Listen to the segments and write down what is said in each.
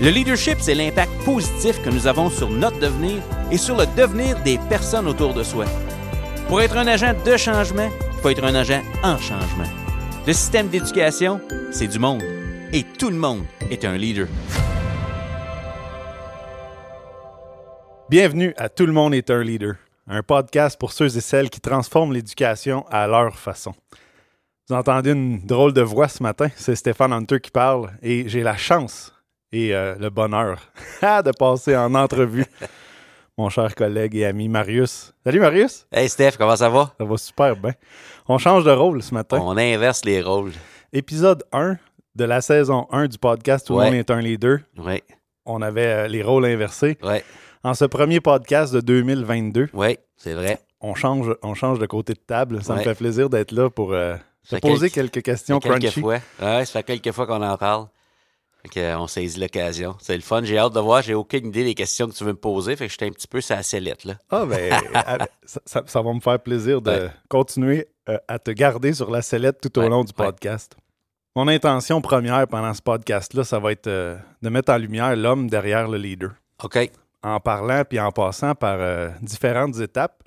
Le leadership, c'est l'impact positif que nous avons sur notre devenir et sur le devenir des personnes autour de soi. Pour être un agent de changement, il faut être un agent en changement. Le système d'éducation, c'est du monde. Et tout le monde est un leader. Bienvenue à Tout le monde est un leader, un podcast pour ceux et celles qui transforment l'éducation à leur façon. Vous entendez une drôle de voix ce matin, c'est Stéphane Hunter qui parle et j'ai la chance et euh, le bonheur de passer en entrevue mon cher collègue et ami Marius. Salut Marius! Hey Steph, comment ça va? Ça va super bien. On change de rôle ce matin. On inverse les rôles. Épisode 1 de la saison 1 du podcast Tout le Ouais. monde est un leader. Oui, On avait euh, les rôles inversés. oui, En ce premier podcast de 2022, oui, c'est vrai. on change, on change de côté de table. Ça me fait plaisir d'être là pour euh, te poser quelques- quelques questions fait quelques crunchy. fois. Ouais, ça fait quelques fois qu'on en parle. Euh, on saisit l'occasion. C'est le fun. J'ai hâte de voir. J'ai aucune idée des questions que tu veux me poser. Fait que j'étais un petit peu sur la sellette, là. Ah ben, ça, ça- ça va me faire plaisir de Ouais. continuer euh, à te garder sur la sellette tout au Ouais, long du ouais. podcast. Mon intention première pendant ce podcast-là, ça va être euh, de mettre en lumière l'homme derrière le leader. OK. en parlant puis en passant par euh, différentes étapes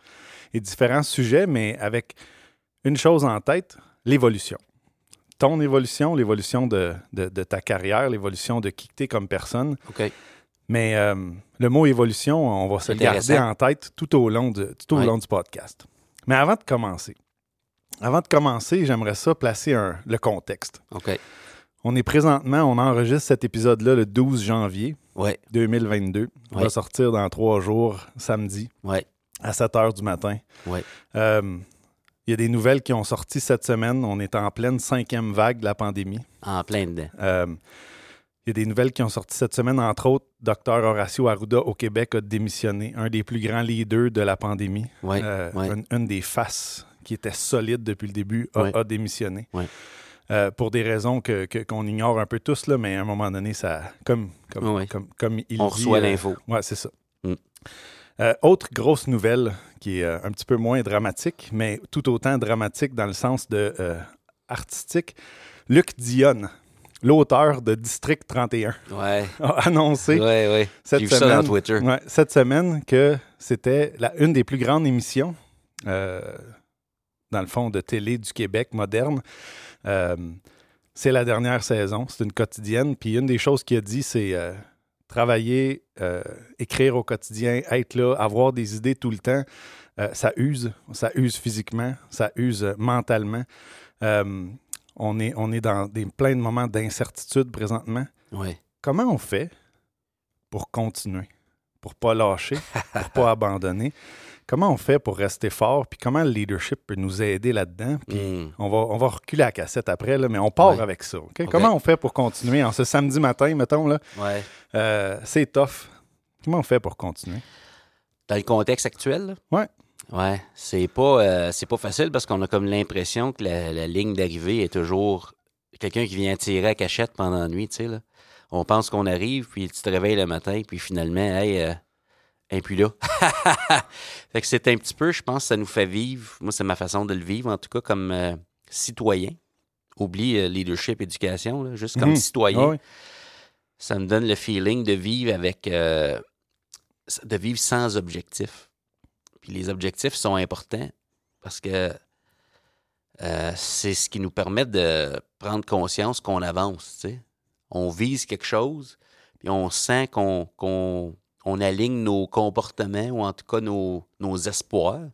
et différents sujets, mais avec une chose en tête, l'évolution. Ton évolution, l'évolution de, de- de ta carrière, l'évolution de qui tu es comme personne. OK. Mais euh, le mot évolution, on va se le garder en tête tout au long, de, tout au long du podcast. Mais avant de commencer, avant de commencer, j'aimerais ça placer un- le contexte. OK. On est présentement, on enregistre cet épisode-là le 12 janvier Ouais, 2022. Il va sortir dans trois jours, samedi, ouais, à 7 heures du matin. Euh, Il y a des nouvelles qui ont sorti cette semaine. On est en pleine cinquième vague de la pandémie. En plein dedans. Euh, il y a des nouvelles qui ont sorti cette semaine. Entre autres, Dr Horacio Arruda au Québec a démissionné, un des plus grands leaders de la pandémie. Ouais, Euh, ouais. une, une des faces qui était solide depuis le début a, Ouais. a démissionné. Euh, pour des raisons que, que- qu'on ignore un peu tous, là, mais à un moment donné, ça, comme, comme, comme, comme il On dit, reçoit l'info. Ouais, c'est ça. Mm. Euh, autre grosse nouvelle qui est euh, un petit peu moins dramatique, mais tout autant dramatique dans le sens de euh, artistique. Luc Dionne, l'auteur de District 31, Ouais, a annoncé ouais, ouais. cette semaine, Twitter. cette semaine que c'était une des plus grandes émissions, dans le fond, de télé du Québec moderne. C'est la dernière saison, c'est une quotidienne. Puis une des choses qu'il a dit, c'est travailler, euh, écrire au quotidien, être là, avoir des idées tout le temps. euh, ça use, ça use physiquement, ça use euh, mentalement. Euh, on, est, on est dans des, plein de moments d'incertitude présentement Ouais. comment on fait pour continuer, pour pas lâcher, pour pas abandonner? Comment on fait pour rester fort? Puis comment le leadership peut nous aider là-dedans? Puis Mm. on, va, on va reculer la cassette après, là, mais on part Ouais. avec ça. Comment on fait pour continuer en ce samedi matin, mettons? Là, Ouais. euh, c'est tough. Comment on fait pour continuer? Dans le contexte actuel, là? Ouais. Ouais. C'est pas, euh, c'est pas facile parce qu'on a comme l'impression que la, la ligne d'arrivée est toujours quelqu'un qui vient tirer à cachette pendant la nuit, tu sais, là. On pense qu'on arrive, puis tu te réveilles le matin, puis finalement, hey, euh, est plus là. fait que c'est un petit peu, je pense, ça nous fait vivre. Moi, c'est ma façon de le vivre, en tout cas, comme euh, citoyen. Oublie euh, leadership, éducation, là, juste comme Mhm. citoyen Ah oui. ça me donne le feeling de vivre avec euh, de vivre sans objectif. Puis les objectifs sont importants parce que c'est ce qui nous permet de prendre conscience qu'on avance. On vise quelque chose, puis on sent qu'on qu'on- on aligne nos comportements ou en tout cas nos, nos espoirs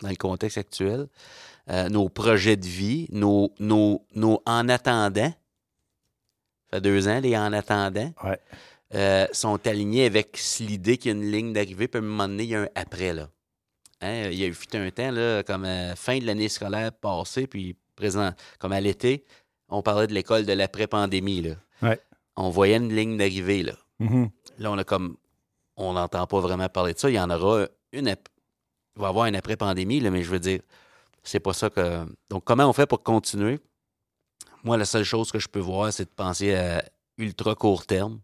dans le contexte actuel, euh, nos projets de vie, nos, nos, nos en attendant. Ça fait deux ans, les en attendant Ouais. euh, sont alignés avec l'idée qu'il y a une ligne d'arrivée, puis à un moment donné, il y a un après. Là. Hein, il y a eu un temps, là, comme euh, fin de l'année scolaire passée, puis présent, comme à l'été, on parlait de l'école de l'après-pandémie. Ouais. On voyait une ligne d'arrivée. Là. Mhm. là, on a comme. On n'entend pas vraiment parler de ça. Il y en aura une. Il va avoir une après-pandémie, mais je veux dire, c'est pas ça que. Donc, comment on fait pour continuer? Moi, la seule chose que je peux voir, c'est de penser à ultra court terme.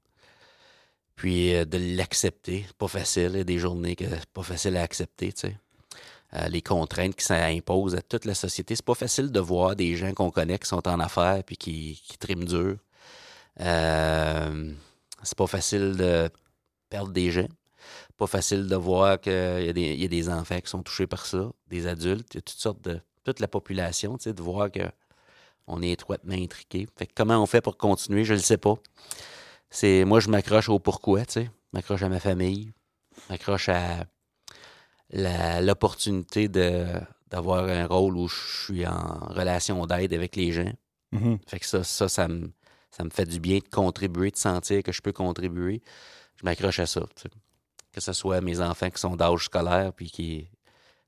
Puis euh, de l'accepter. Pas facile. Il y a des journées que c'est pas facile à accepter. Euh, les contraintes qui s'imposent à toute la société. C'est pas facile de voir des gens qu'on connaît qui sont en affaires puis qui, qui triment dur. Euh, c'est pas facile de perdre des gens. Pas facile de voir qu'il y, a des- il y a des enfants qui sont touchés par ça, des adultes, il y a toutes sortes de. toute la population, tu sais, de voir que on est étroitement intriqué. Fait que comment on fait pour continuer, je ne sais pas. C'est moi je m'accroche au pourquoi, tu sais. Je m'accroche à ma famille, je m'accroche à l'opportunité de d'avoir un rôle où je suis en relation d'aide avec les gens. Mhm. Fait que ça, ça, ça me, ça me fait du bien de contribuer, de sentir que je peux contribuer. Je m'accroche à ça. Que ce soit mes enfants qui sont d'âge scolaire puis qui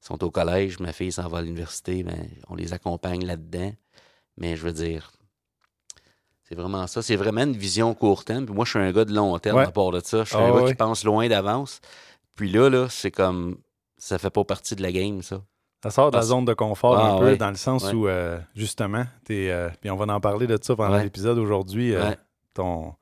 sont au collège, ma fille s'en va à l'université, ben, on les accompagne là-dedans. Mais je veux dire, c'est vraiment ça. C'est vraiment une vision court terme. Puis moi, je suis un gars de long terme Ouais. à part de ça. Je suis Ah un gars ouais. qui pense loin d'avance. Puis là, là, c'est comme. Ça fait pas partie de la game, ça. Ça sort de la zone de confort Ah, un peu, ouais. dans le sens où, euh, justement, t'es, euh, puis on va en parler de ça pendant l'épisode aujourd'hui, euh, ton,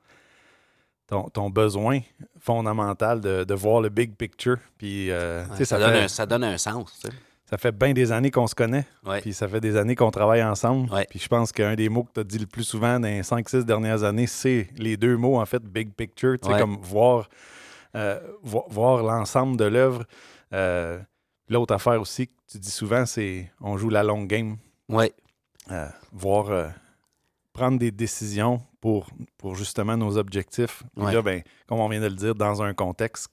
ton, ton besoin fondamental de, de voir le big picture. Puis, euh, Ouais, ça, ça, donne fait, un, ça donne un sens. ça fait bien des années qu'on se connaît, Ouais. puis ça fait des années qu'on travaille ensemble. Ouais. Puis je pense qu'un des mots que tu as dit le plus souvent dans les 5-6 dernières années, c'est les deux mots, en fait, big picture, tu sais, comme voir, euh, vo- voir l'ensemble de l'œuvre. Euh, L'autre affaire aussi que tu dis souvent, c'est on joue la longue game. Euh, voir prendre des décisions pour, pour justement nos objectifs. Ouais. là, ben, comme on vient de le dire, dans un contexte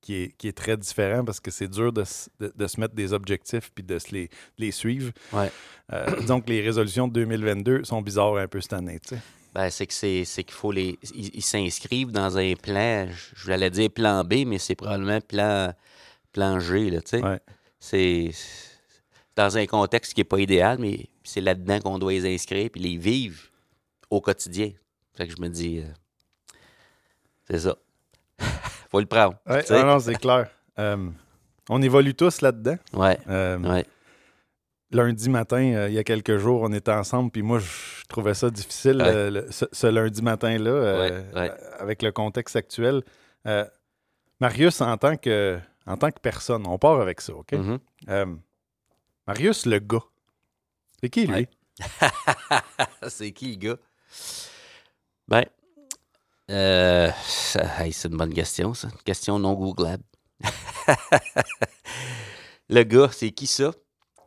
qui est, qui est très différent parce que c'est dur de, de- de se mettre des objectifs puis de se les, de les suivre. Ouais. Euh, disons que les résolutions de 2022 sont bizarres un peu cette année. Ben, c'est que c'est c'est qu'il faut les. Ils s'inscrivent dans un plan. Je voulais dire plan B, mais c'est probablement plan, plan G, là, tu sais. Ouais. C'est c'est dans un contexte qui n'est pas idéal, mais c'est là-dedans qu'on doit les inscrire puis les vivre au quotidien. Fait que je me dis, euh, c'est ça. faut le prendre. Ouais, ah non, c'est clair. Euh, on évolue tous là-dedans. Ouais, Euh, ouais, lundi matin, il y a quelques jours, on était ensemble, puis moi, je trouvais ça difficile Ouais. le- ce, ce lundi matin-là, avec le contexte actuel. Marius, en tant, que, en tant que personne, on part avec ça, OK? Mhm. Euh, Marius, le gars, c'est qui, lui? C'est qui le gars? Ben, euh, c'est une bonne question, ça. Une question non googlable. le gars, c'est qui ça?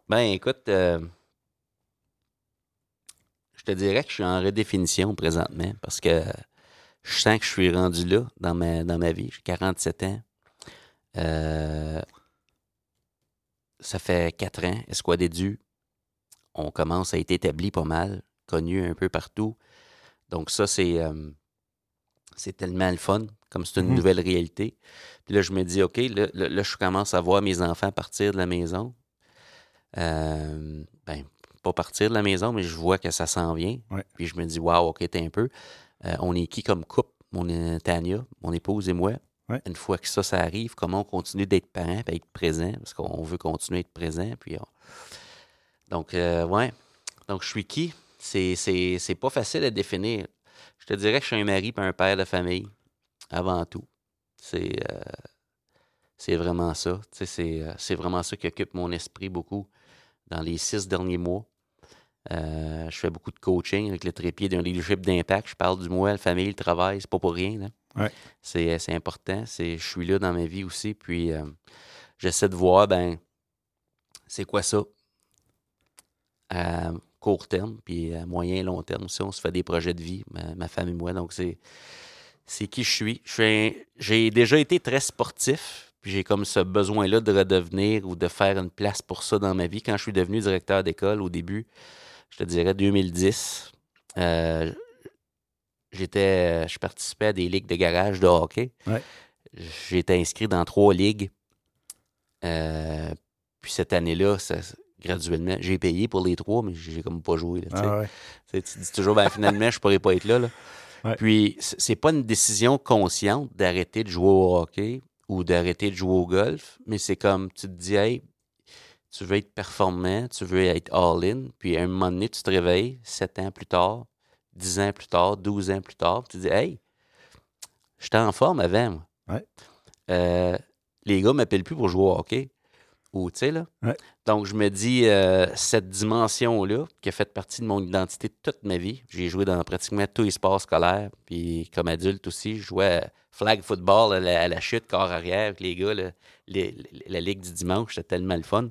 Ben, écoute, euh, je te dirais que je suis en redéfinition présentement parce que je sens que je suis rendu là dans ma, dans ma vie. J'ai 47 ans. Euh, ça fait 4 ans, Esquad Édu. On commence à être établi pas mal, connu un peu partout. Donc ça, c'est euh, c'est tellement le fun, comme c'est une Mhm. nouvelle réalité. Puis là, je me dis, OK, là, je commence à voir mes enfants partir de la maison. Euh, ben, pas partir de la maison, mais je vois que ça s'en vient. Ouais. Puis je me dis, waouh, OK, t'es un peu. Euh, on est qui comme couple? Mon Tania, mon épouse et moi. Ouais. Une fois que ça, ça arrive, comment on continue d'être parents et être présent? Parce qu'on veut continuer à être présent. Puis on- Donc, ouais. Donc, je suis qui? C'est, pas facile à définir. Je te dirais que je suis un mari et un père de famille, avant tout. C'est, euh, vraiment ça. C'est, euh, c'est vraiment ça qui occupe mon esprit beaucoup dans les six derniers mois. Euh, je fais beaucoup de coaching avec le trépied d'un leadership d'impact. Je parle du moi, la famille, le travail. C'est pas pour rien. Ouais. C'est, important. Je suis là dans ma vie aussi. Puis, euh, j'essaie de voir, ben, c'est quoi ça? Court terme, puis à moyen et long terme aussi, on se fait des projets de vie, ma, ma femme et moi. Donc, c'est, c'est qui je suis. J'ai déjà été très sportif, puis j'ai comme ce besoin-là de redevenir ou de faire une place pour ça dans ma vie. Quand je suis devenu directeur d'école au début, je te dirais 2010, euh, j'étais, je participais à des ligues de garage de hockey. Ouais. J'ai été inscrit dans trois ligues. Euh, puis cette année-là, ça- graduellement, j'ai payé pour les trois, mais j'ai comme pas joué. là, tu. Ah ouais. Tu dis toujours, ben, finalement, je pourrais pas être là. là. Ouais. Puis, c'est pas une décision consciente d'arrêter de jouer au hockey ou d'arrêter de jouer au golf, mais c'est comme, tu te dis, hey, tu veux être performant, tu veux être all-in, puis à un moment donné, tu te réveilles, sept ans plus tard, dix ans plus tard, 12 ans plus tard, tu te dis, hey, j'étais en forme avant, moi. Ouais. Euh, les gars m'appellent plus pour jouer au hockey. Ou, tu sais, là. Ouais. Donc, je me dis, euh, cette dimension-là, qui a fait partie de mon identité toute ma vie, j'ai joué dans pratiquement tous les sports scolaires, puis comme adulte aussi, je jouais à flag football à la, à la chute, corps arrière, avec les gars, les- la ligue du dimanche, c'était tellement le fun.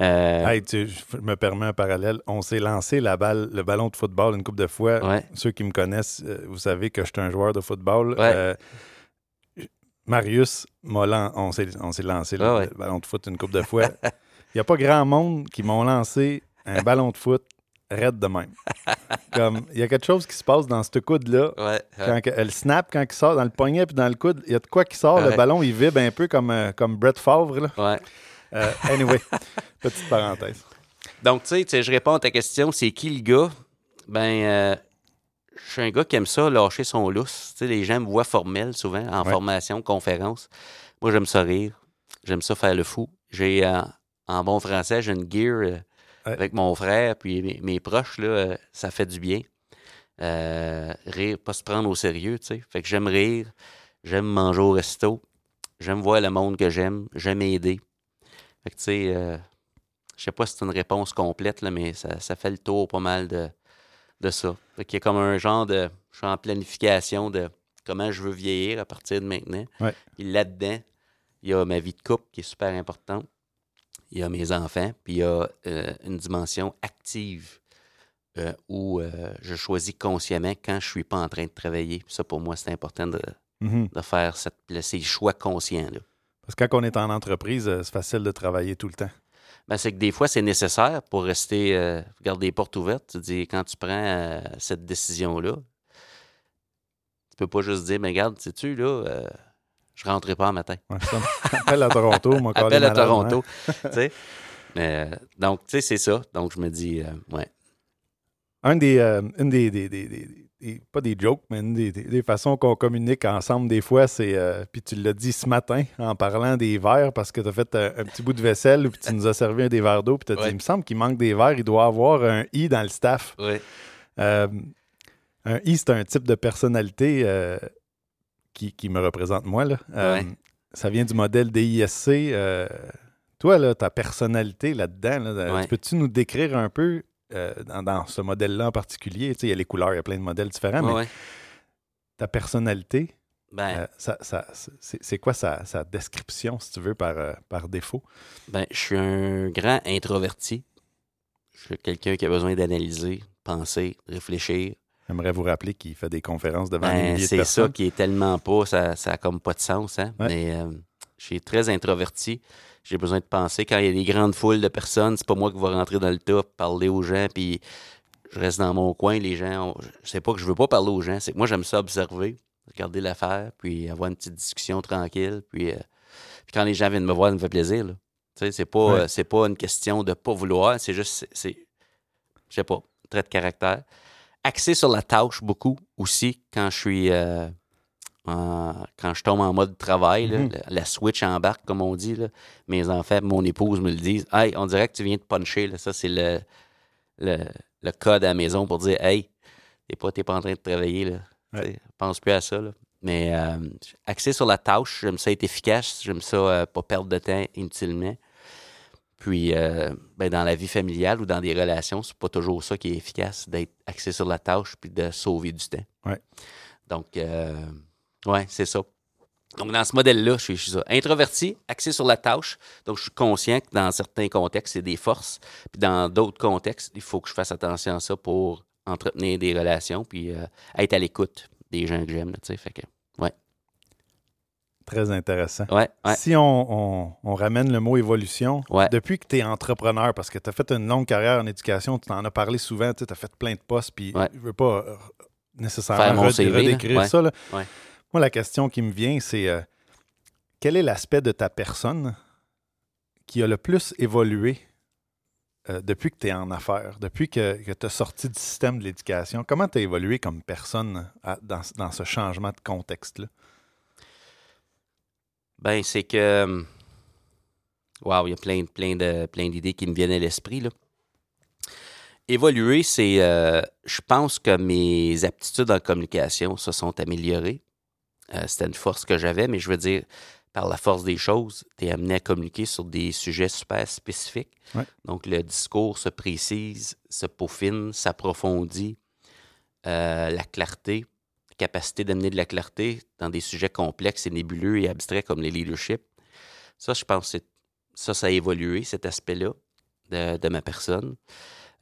Euh, Hey, tu- je me permets un parallèle. On s'est lancé la balle, le ballon de football une couple de fois. ouais, Ceux qui me connaissent, euh, vous savez que je suis un joueur de football. Ouais. Euh, Marius on s'est on s'est lancé le, Ah ouais. le ballon de foot une couple de fois. Il n'y a pas grand monde qui m'ont lancé un ballon de foot raide de même. Comme il y a quelque chose qui se passe dans ce coude-là. ouais, ouais. Quand que- le snap, quand il sort dans le poignet puis dans le coude, il y a de quoi qui sort. Le ballon, il vibre un peu comme, euh, comme Brett Favre. là. Euh, anyway, petite parenthèse. Donc, tu sais, tu sais, je réponds à ta question, c'est qui le gars? Ben, euh, je suis un gars qui aime ça, lâcher son lousse. Tu sais, les gens me voient formel souvent, en Ouais. formation, conférence. Moi, j'aime ça rire. J'aime ça faire le fou. J'ai, euh, en bon français, j'ai une gear euh, Ouais. avec mon frère, puis mes, mes proches, là, euh, ça fait du bien. Rire, pas se prendre au sérieux, tu sais. Fait que j'aime rire, j'aime manger au resto, j'aime voir le monde que j'aime, j'aime aider. Fait que, tu sais, je sais pas si c'est une réponse complète, là, mais ça, ça fait le tour pas mal de, de ça. Fait qu'il y a comme un genre de. Je suis en planification de comment je veux vieillir à partir de maintenant. Ouais. Puis là-dedans, il y a ma vie de couple qui est super importante. Il y a mes enfants, puis il y a euh, une dimension active euh, où euh, je choisis consciemment quand je suis pas en train de travailler. Puis ça, pour moi, c'est important de, Mhm. de faire cette, ces choix conscients. Là. Parce que quand on est en entreprise, c'est facile de travailler tout le temps. Ben, c'est que des fois, c'est nécessaire pour rester, euh, garder les portes ouvertes. Tu dis, quand tu prends euh, cette décision-là, tu peux pas juste dire, mais regarde, sais-tu, là, euh, je rentrerai pas en matin. Ouais, ça. Appel à Toronto, mon collègue Appel à hein. Toronto. tu sais. Mais, euh, donc, tu sais, c'est ça. Donc, je me dis, ouais. Un des, une des, des- des- des- des- pas des jokes, mais des, des- des façons qu'on communique ensemble des fois, c'est, euh, puis tu l'as dit ce matin en parlant des verres parce que tu as fait un, un petit bout de vaisselle, puis tu nous as servi un des verres d'eau, puis tu as dit, il me semble qu'il manque des verres, il doit avoir un I dans le staff. Ouais. Euh, un I, c'est un type de personnalité euh, qui, qui me représente moi. Là. Euh, Ouais. Ça vient du modèle DISC. euh, toi, là, ta personnalité là-dedans, là, euh, peux-tu nous décrire un peu euh, dans, dans ce modèle-là en particulier? Tu sais, Il y a les couleurs, il y a plein de modèles différents, Ouais, mais ouais. ta personnalité, Ben, euh, ça, ça- c'est quoi sa, sa description, si tu veux, par, euh, par défaut? ben, je suis un grand introverti. Je suis quelqu'un qui a besoin d'analyser, penser, réfléchir. J'aimerais vous rappeler qu'il fait des conférences devant des Ben, milliers de c'est ça personnes. qui est tellement pas, ça, ça a comme pas de sens, hein? Ouais. Mais je suis très introverti. J'ai besoin de penser. Quand il y a des grandes foules de personnes, c'est pas moi qui vais rentrer dans le tas, parler aux gens, puis je reste dans mon coin. Les gens, on- sais pas que je veux pas parler aux gens, c'est que moi j'aime ça observer, regarder l'affaire, puis avoir une petite discussion tranquille, puis, euh, puis quand les gens viennent me voir, ça me fait plaisir. là. Tu sais, c'est pas, Ouais. euh, c'est pas une question de pas vouloir, c'est juste, c'est- c'est, je sais pas, trait de caractère. Axé sur la tâche beaucoup aussi quand je suis euh, en- quand je tombe en mode travail, là, Mhm. la, la switch embarque, comme on dit. là. Mes enfants, mon épouse me le disent. Hey, on dirait que tu viens de puncher. Là. Ça, c'est le, le, le code à la maison pour dire Hey, t'es pas, pas en train de travailler. Là. Ouais. Pense plus à ça. Là. Mais euh, axé sur la tâche, j'aime ça être efficace, j'aime ça euh, pas perdre de temps inutilement. Puis, euh, ben, dans la vie familiale ou dans des relations, c'est pas toujours ça qui est efficace, d'être axé sur la tâche puis de sauver du temps. Ouais. Donc, ouais, c'est ça. Donc, dans ce modèle-là, je suis, je suis ça. Introverti, axé sur la tâche. Donc, je suis conscient que dans certains contextes, c'est des forces. Puis, dans d'autres contextes, il faut que je fasse attention à ça pour entretenir des relations puis euh, être à l'écoute des gens que j'aime, tu sais. Fait que, Très intéressant. ouais, ouais. Si on, on- on ramène le mot évolution, Ouais. depuis que tu es entrepreneur, parce que tu as fait une longue carrière en éducation, tu en as parlé souvent, tu as fait plein de postes, puis Ouais. je veux pas euh, nécessairement redécrire Ouais. ça. là. Moi, la question qui me vient, c'est euh, quel est l'aspect de ta personne qui a le plus évolué euh, depuis que tu es en affaires, depuis que, tu as sorti du système de l'éducation? Comment tu as évolué comme personne dans, dans ce changement de contexte-là? Ben, c'est que. Waouh, il y a plein, plein de plein d'idées qui me viennent à l'esprit. là. Évoluer, c'est. euh, je pense que mes aptitudes en communication se sont améliorées. Euh, C'était une force que j'avais, mais je veux dire, par la force des choses, tu es amené à communiquer sur des sujets super spécifiques. Ouais. Donc, le discours se précise, se peaufine, s'approfondit. Euh, la clarté, capacité d'amener de la clarté dans des sujets complexes et nébuleux et abstraits comme les leadership. Ça, je pense que ça, ça a évolué, cet aspect-là de, de ma personne.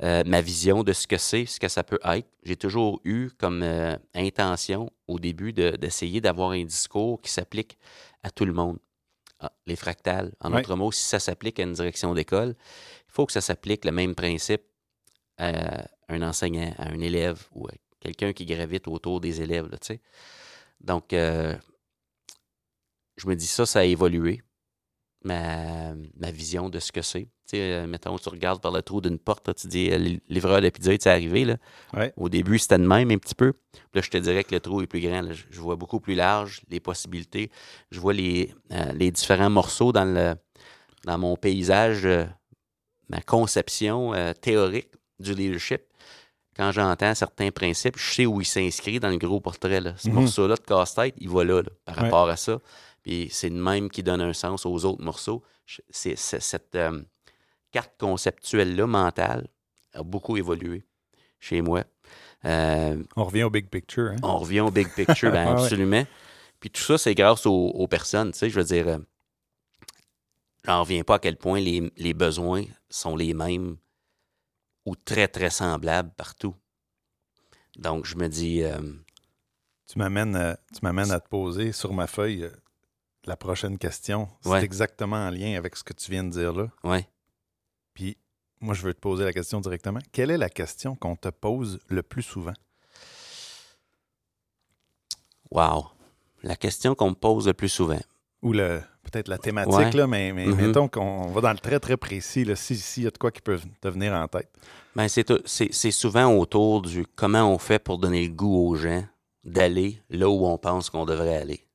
Euh, ma vision de ce que c'est, ce que ça peut être. J'ai toujours eu comme euh, intention au début de- d'essayer d'avoir un discours qui s'applique à tout le monde. Ah, les fractales, en Ouais. d'autres mots, si ça s'applique à une direction d'école, il faut que ça s'applique le même principe à un enseignant, à un élève ou à quelqu'un qui gravite autour des élèves. Là. Donc, euh, je me dis ça, ça a évolué, ma, ma vision de ce que c'est. Sais, euh, mettons, tu regardes par le trou d'une porte, là, tu dis, euh, le livreur de pizza est arrivé. Là. Ouais. Au début, c'était de même un petit peu. Là, je te dirais que le trou est plus grand. là. Je, vois beaucoup plus large les possibilités. Je vois les, euh, les différents morceaux dans, le, dans mon paysage, euh, ma conception euh, théorique du leadership. Quand j'entends certains principes, je sais où il s'inscrit dans le gros portrait. Là. Ce Mhm. morceau-là de casse-tête, il va là, là, par Ouais. rapport à ça. Puis c'est le même qui donne un sens aux autres morceaux. C'est, c'est- cette euh, carte conceptuelle-là, mentale, a beaucoup évolué chez moi. Euh, On revient au big picture. hein? on revient au big picture, ben Ah ouais. absolument. Puis tout ça, c'est grâce aux, aux personnes. Tu sais, je veux dire, euh, j'en reviens pas à quel point les, les besoins sont les mêmes ou très, très semblables partout. Donc, je me dis, euh, Tu m'amènes tu m'amènes à te poser sur ma feuille la prochaine question. C'est Ouais. exactement en lien avec ce que tu viens de dire là. ouais, Puis moi, je veux te poser la question directement. Quelle est la question qu'on te pose le plus souvent? wow. La question qu'on me pose le plus souvent. Ou le peut-être la thématique, Ouais. là, mais, mais Mhm. mettons qu'on va dans le très, très précis, là, si- s'il y a de quoi qui peut te venir en tête. Ben, c'est, souvent autour du comment on fait pour donner le goût aux gens d'aller là où on pense qu'on devrait aller.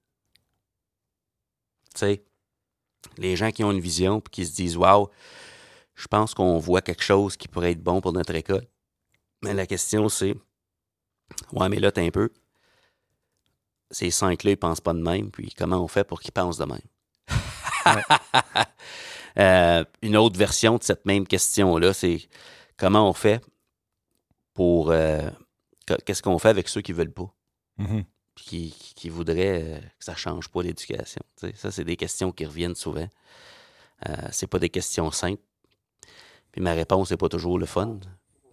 Tu sais, les gens qui ont une vision puis qui se disent Waouh, je pense qu'on voit quelque chose qui pourrait être bon pour notre école. Mais la question, c'est Ouais, mais là, t'es un peu. Ces cinq-là, ils pensent pas de même, puis comment on fait pour qu'ils pensent de même? Euh, une autre version de cette même question-là, c'est comment on fait pour. euh, que- qu'est-ce qu'on fait avec ceux qui veulent pas? Mhm. puis qui, qui- voudraient euh, que ça change pas l'éducation. Ça, c'est des questions qui reviennent souvent. Euh, c'est pas des questions simples. Puis ma réponse n'est pas toujours le fun,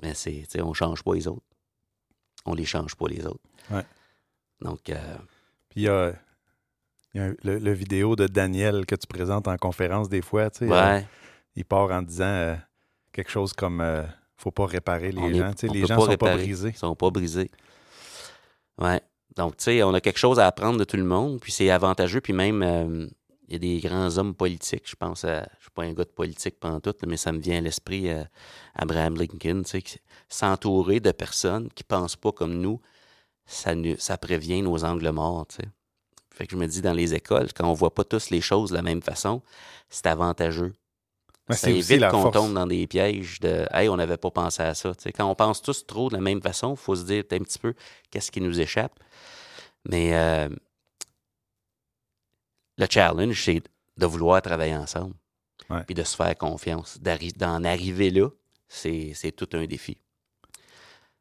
mais c'est, tu sais, on change pas les autres. On les change pas les autres. Ouais. Donc, euh, Puis il y a, y a un- le, le vidéo de Daniel que tu présentes en conférence des fois. tu sais, euh, ouais, il part en disant euh, quelque chose comme euh, faut pas réparer On les est- gens. Tu sais, on les gens pas sont pas brisés. ils sont pas brisés. Ouais. Donc, tu sais, on a quelque chose à apprendre de tout le monde, puis c'est avantageux, puis même, y a des grands hommes politiques, je pense à, je suis pas un gars de politique pendant tout, mais ça me vient à l'esprit, euh, Abraham Lincoln, tu sais, s'entourer de personnes qui pensent pas comme nous, ça, ça prévient nos angles morts, tu sais. Fait que je me dis, dans les écoles, quand on voit pas tous les choses de la même façon, c'est avantageux. Mais ça évite qu'on tombe dans des pièges de Hey, on n'avait pas pensé à ça. Tu sais, quand on pense tous trop de la même façon, il faut se dire un petit peu qu'est-ce qui nous échappe. Mais euh, le challenge, c'est de vouloir travailler ensemble. Puis de se faire confiance. D'en arriver là, c'est tout un défi.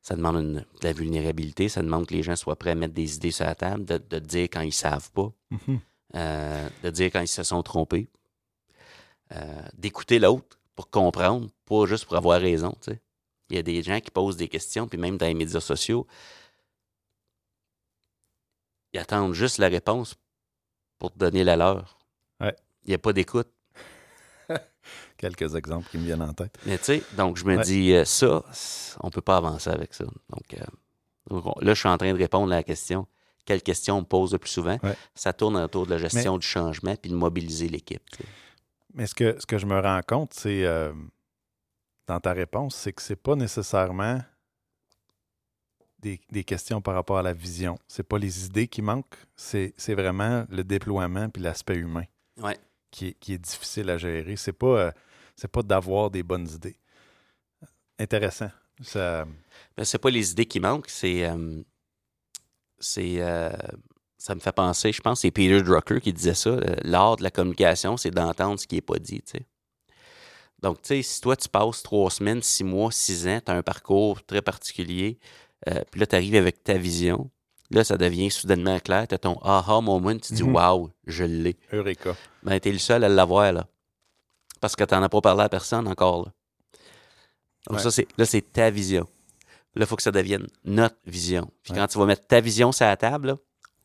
Ça demande une- de la vulnérabilité, ça demande que les gens soient prêts à mettre des idées sur la table, de, de dire quand ils savent pas, Mhm. euh, de dire quand ils se sont trompés, euh, d'écouter l'autre pour comprendre, pas juste pour avoir raison. Il y a des gens qui posent des questions, puis même dans les médias sociaux, ils attendent juste la réponse pour te donner la leur. Ouais. Il n'y a pas d'écoute. Quelques exemples qui me viennent en tête. Mais tu sais, donc je me Ouais. dis, euh, ça, on peut pas avancer avec ça. Donc, euh, donc, on- là, je suis en train de répondre à la question. Quelle question on me pose le plus souvent? Ouais. Ça tourne autour de la gestion du changement puis de mobiliser l'équipe. Mais ce que, ce que je me rends compte, c'est euh, dans ta réponse, c'est que c'est pas nécessairement des, des questions par rapport à la vision. C'est pas les idées qui manquent, c'est vraiment le déploiement puis l'aspect humain Ouais. qui est, qui est difficile à gérer. C'est pas, euh, c'est pas d'avoir des bonnes idées. Intéressant. Ça, Ben, c'est pas les idées qui manquent, c'est euh, c'est euh, ça me fait penser, je pense, c'est Peter Drucker qui disait ça. L'art de la communication, c'est d'entendre ce qui n'est pas dit, tu sais. Donc, tu sais, si toi, tu passes trois semaines, six mois, six ans, tu as un parcours très particulier, euh, puis là, tu arrives avec ta vision, là, ça devient soudainement clair, tu as ton aha moment, tu dis, Mhm. waouh, je l'ai. Eureka. Ben, tu es le seul à l'avoir, là. Parce que tu n'en as pas parlé à personne encore, là. Donc, Ouais. ça, c'est, là, c'est ta vision. Là, il faut que ça devienne notre vision. Puis Ouais. quand tu vas mettre ta vision sur la table, là,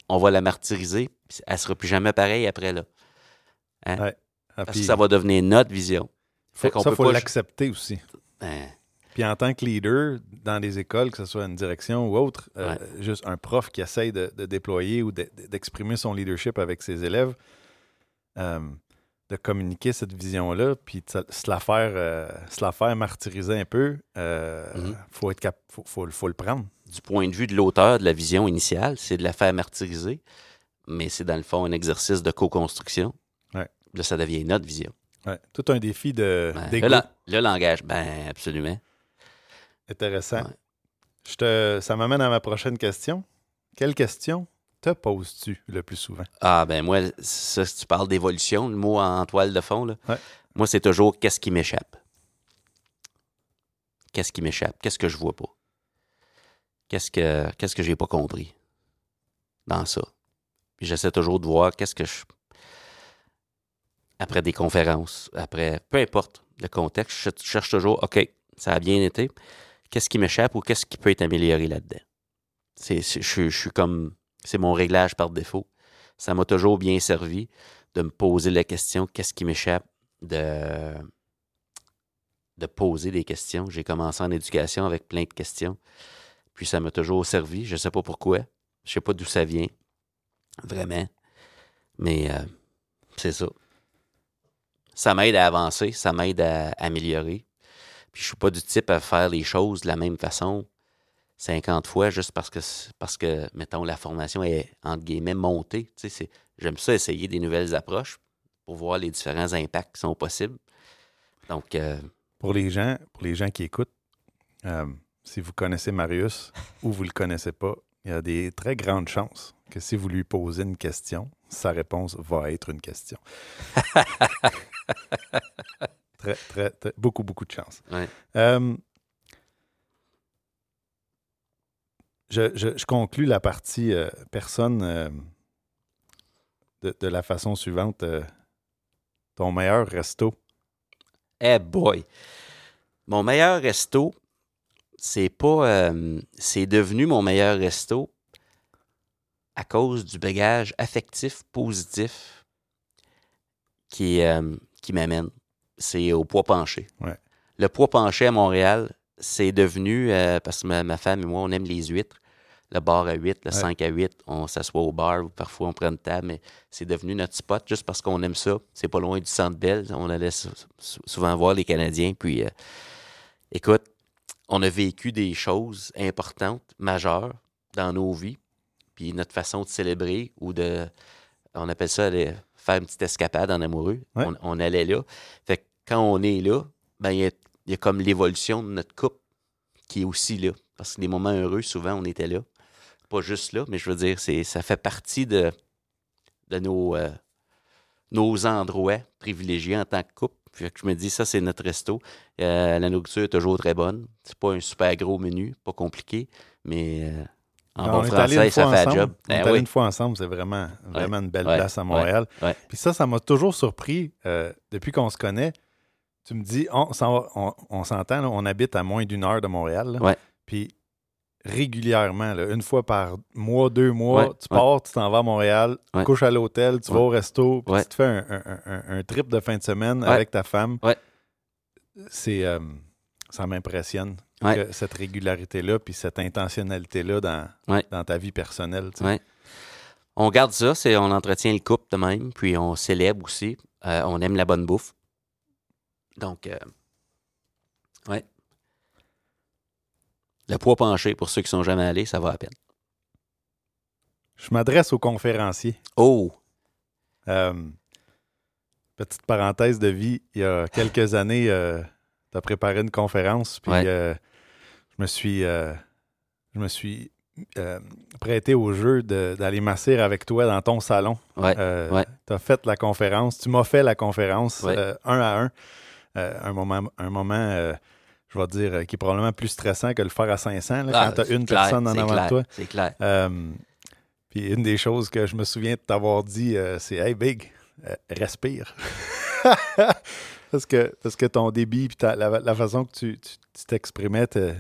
on va la martyriser, puis elle sera plus jamais pareille après, là. Ah, Parce puis que ça va devenir notre vision. Fait faut, qu'on ça, peut faut l'accepter aussi. Ben, Puis en tant que leader, dans les écoles, que ce soit une direction ou autre, euh, Ouais. juste un prof qui essaye de, de déployer ou de- d'exprimer son leadership avec ses élèves, euh, de communiquer cette vision-là, puis de se la faire, euh, se la faire martyriser un peu, euh, Mhm. faut être cap faut, faut, faut le prendre. du point de vue de l'auteur de la vision initiale, c'est de la faire martyriser, mais c'est dans le fond un exercice de co-construction. Ouais. Là, ça devient notre vision. Ouais. Tout un défi de Ben, le, le langage, ben absolument. Intéressant. Ouais. Je te, ça m'amène à ma prochaine question. Quelle question te poses-tu le plus souvent? Ah ben moi, ça, si tu parles d'évolution, le mot en toile de fond, là, Ouais. moi c'est toujours qu'est-ce qui m'échappe. Qu'est-ce qui m'échappe? Qu'est-ce que je vois pas? Qu'est-ce que qu'est-ce que j'ai pas compris dans ça? Puis j'essaie toujours de voir qu'est-ce que je. Après des conférences, après, peu importe le contexte, je ch- cherche toujours, OK, ça a bien été. Qu'est-ce qui m'échappe ou qu'est-ce qui peut être amélioré là-dedans? C'est, je suis comme. C'est mon réglage par défaut. Ça m'a toujours bien servi de me poser la question qu'est-ce qui m'échappe de, de poser des questions. J'ai commencé en éducation avec plein de questions. Puis ça m'a toujours servi. Je ne sais pas pourquoi. Je ne sais pas d'où ça vient. Vraiment. Mais euh, c'est ça. Ça m'aide à avancer, ça m'aide à améliorer. Puis je suis pas du type à faire les choses de la même façon 50 fois juste parce que, parce que mettons, la formation est, entre guillemets, montée. Tu sais, J'aime ça essayer des nouvelles approches pour voir les différents impacts qui sont possibles. Donc, euh, Pour les gens, pour les gens qui écoutent, euh, si vous connaissez Marius ou vous le connaissez pas, il y a des très grandes chances que si vous lui posez une question, sa réponse va être une question. très, très, très- beaucoup, beaucoup de chance. Ouais. Euh, je, je- je conclus la partie euh, personne euh, de, de la façon suivante. ton meilleur resto. Eh boy! Mon meilleur resto, c'est pas. c'est devenu mon meilleur resto à cause du bagage affectif positif qui, qui m'amène. C'est au poids penché. Ouais. Le poids penché à Montréal, c'est devenu, euh, parce que ma, ma femme et moi, on aime les huîtres. Le bar à 8, le Ouais. 5 à 8, on s'assoit au bar ou parfois on prend une table, mais c'est devenu notre spot juste parce qu'on aime ça. C'est pas loin du centre Bell. On allait sou- sou- souvent voir les Canadiens. Puis, euh, écoute, on a vécu des choses importantes, majeures dans nos vies. Puis notre façon de célébrer ou de. On appelle ça aller faire une petite escapade en amoureux. Ouais. On, on allait là. Fait que quand on est là, ben il y a, il y a comme l'évolution de notre couple qui est aussi là. Parce que les moments heureux, souvent, on était là. Pas juste là, mais je veux dire, c'est, ça fait partie de, de nos, euh, nos endroits privilégiés en tant que couple. Fait que je me dis, ça, c'est notre resto. Euh, la nourriture est toujours très bonne. C'est pas un super gros menu, pas compliqué, mais euh, en On bon français, ça fait un job. On est Ben allé oui. une fois ensemble, c'est vraiment, vraiment une belle ouais, place à Montréal. ouais. Puis ça, ça m'a toujours surpris depuis qu'on se connaît. Tu me dis, on, s'entend, on habite à moins d'une heure de Montréal. là. Ouais. Puis régulièrement, là, une fois par mois, deux mois, Ouais, tu ouais. pars, tu t'en vas à Montréal, tu Ouais. couches à l'hôtel, tu vas au resto, puis tu te fais un, un- un- un trip de fin de semaine avec ta femme. C'est, euh, ça m'impressionne, que cette régularité-là, puis cette intentionnalité-là dans, ta vie personnelle. tu sais. Ouais. On garde ça, c'est, on entretient le couple de même, puis on célèbre aussi. Euh, on aime la bonne bouffe. Donc, euh, ouais. Le poids penché, pour ceux qui sont jamais allés, ça va à peine. Je m'adresse aux conférenciers. Oh! Euh, petite parenthèse de vie, il y a quelques années, tu as préparé une conférence, puis Ouais. euh, je me suis euh, je me suis euh, prêté au jeu d'aller m'asseoir avec toi dans ton salon. Ouais. Euh, ouais. Tu as fait la conférence, tu m'as fait la conférence Ouais. euh, un à un. Euh, un moment, un moment euh, je vais dire, euh, qui est probablement plus stressant que le faire à 500 là, Ah, quand tu as une clair, personne en avant clair, de toi. C'est clair. Euh, puis une des choses que je me souviens de t'avoir dit, euh, c'est Hey Big, euh, respire. parce, que, parce que ton débit puis la, la façon que tu tu- tu t'exprimais, te-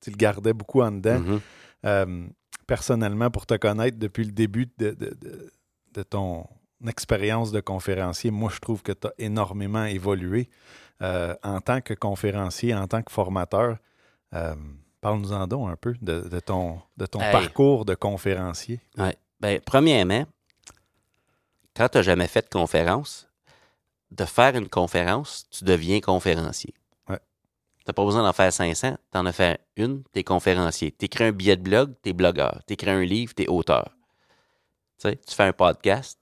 tu le gardais beaucoup en dedans. Mhm. Euh, personnellement, pour te connaître depuis le début de, de- de- de ton expérience de conférencier, moi, je trouve que tu as énormément évolué euh, en tant que conférencier, en tant que formateur. Euh, Parle-nous-en donc un peu de, de ton, de ton Hey. parcours de conférencier. Ouais. Ben, premièrement, quand tu n'as jamais fait de conférence, de faire une conférence, tu deviens conférencier. Ouais. Tu n'as pas besoin d'en faire 500, tu en as fait une, tu es conférencier. Tu écris un billet de blog, tu es blogueur. Tu écris un livre, tu es auteur. Tu tu fais un podcast,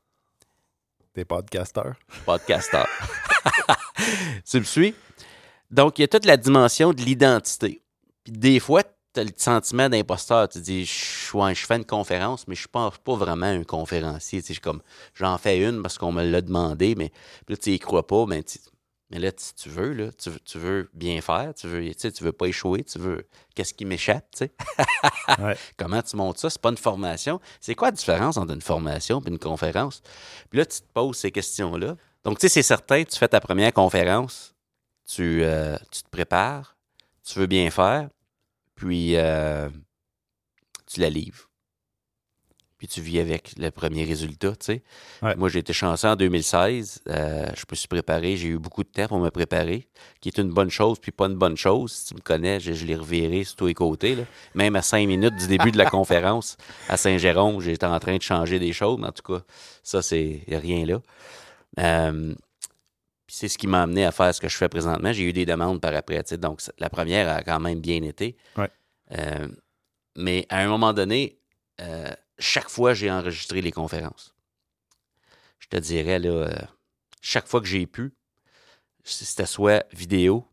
T'es podcasteur. podcasteur. tu me suis? Donc, il y a toute la dimension de l'identité. Puis des fois, tu as le sentiment d'imposteur. Tu dis, je, ouais, je fais une conférence, mais je ne suis pas vraiment un conférencier. Tu sais, je suis comme, j'en fais une parce qu'on me l'a demandé, mais puis là, tu y crois pas. Mais, tu- mais là, si tu veux, là, tu, veux- tu veux bien faire, tu veux, tu sais, tu veux pas échouer, tu veux, qu'est-ce qui m'échappe, tu sais? Ouais. Comment tu montes ça? C'est pas une formation. C'est quoi la différence entre une formation et une conférence? Puis là, tu te poses ces questions-là. Donc, tu sais, c'est certain, tu fais ta première conférence, tu, euh, tu te prépares, tu veux bien faire, puis euh, tu la livres. Puis tu vis avec le premier résultat, tu sais. Ouais. Moi, j'ai été chanceux en 2016. euh, je me suis préparé, j'ai eu beaucoup de temps pour me préparer, qui est une bonne chose, puis pas une bonne chose. Si tu me connais, je, je l'ai reviré sur tous les côtés. là. Même à cinq minutes du début de la conférence à Saint-Jérôme, j'étais en train de changer des choses, mais en tout cas, ça, c'est rien là. Euh, c'est ce qui m'a amené à faire ce que je fais présentement. J'ai eu des demandes par après. Donc, la première a quand même bien été. Ouais. Euh, mais à un moment donné, euh, chaque fois, j'ai enregistré les conférences. Je te dirais, là, chaque fois que j'ai pu, c'était soit vidéo,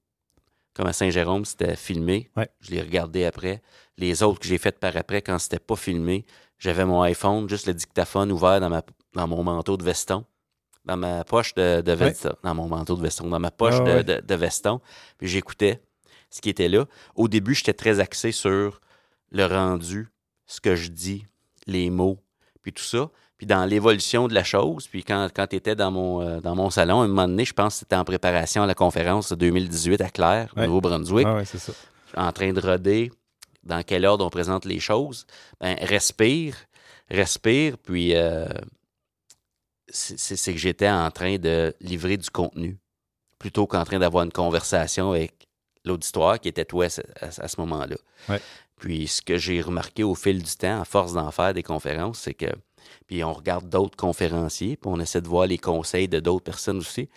comme à Saint-Jérôme, c'était filmé. Ouais. Je l'ai regardé après. Les autres que j'ai faites par après, quand c'était pas filmé, j'avais mon iPhone, juste le dictaphone ouvert dans, ma, dans mon manteau de veston. Dans ma poche de, de veston. Dans mon manteau de veston. Dans ma poche Ah de, ouais. de- de veston. Puis j'écoutais ce qui était là. Au début, j'étais très axé sur le rendu, ce que je dis, les mots, puis tout ça. Puis dans l'évolution de la chose, puis quand, quand tu étais dans mon, euh, dans mon salon, à un moment donné, je pense que c'était en préparation à la conférence de 2018 à Claire, au Ouais. Nouveau-Brunswick, Ah c'est ça. en train de roder dans quel ordre on présente les choses. Ben, respire, respire, puis euh, c'est que j'étais en train de livrer du contenu plutôt qu'en train d'avoir une conversation avec l'auditoire qui était toi à, ce- à- à ce moment-là. Ouais. Puis ce que j'ai remarqué au fil du temps, à force d'en faire des conférences, c'est que, puis on regarde d'autres conférenciers, puis on essaie de voir les conseils de d'autres personnes aussi.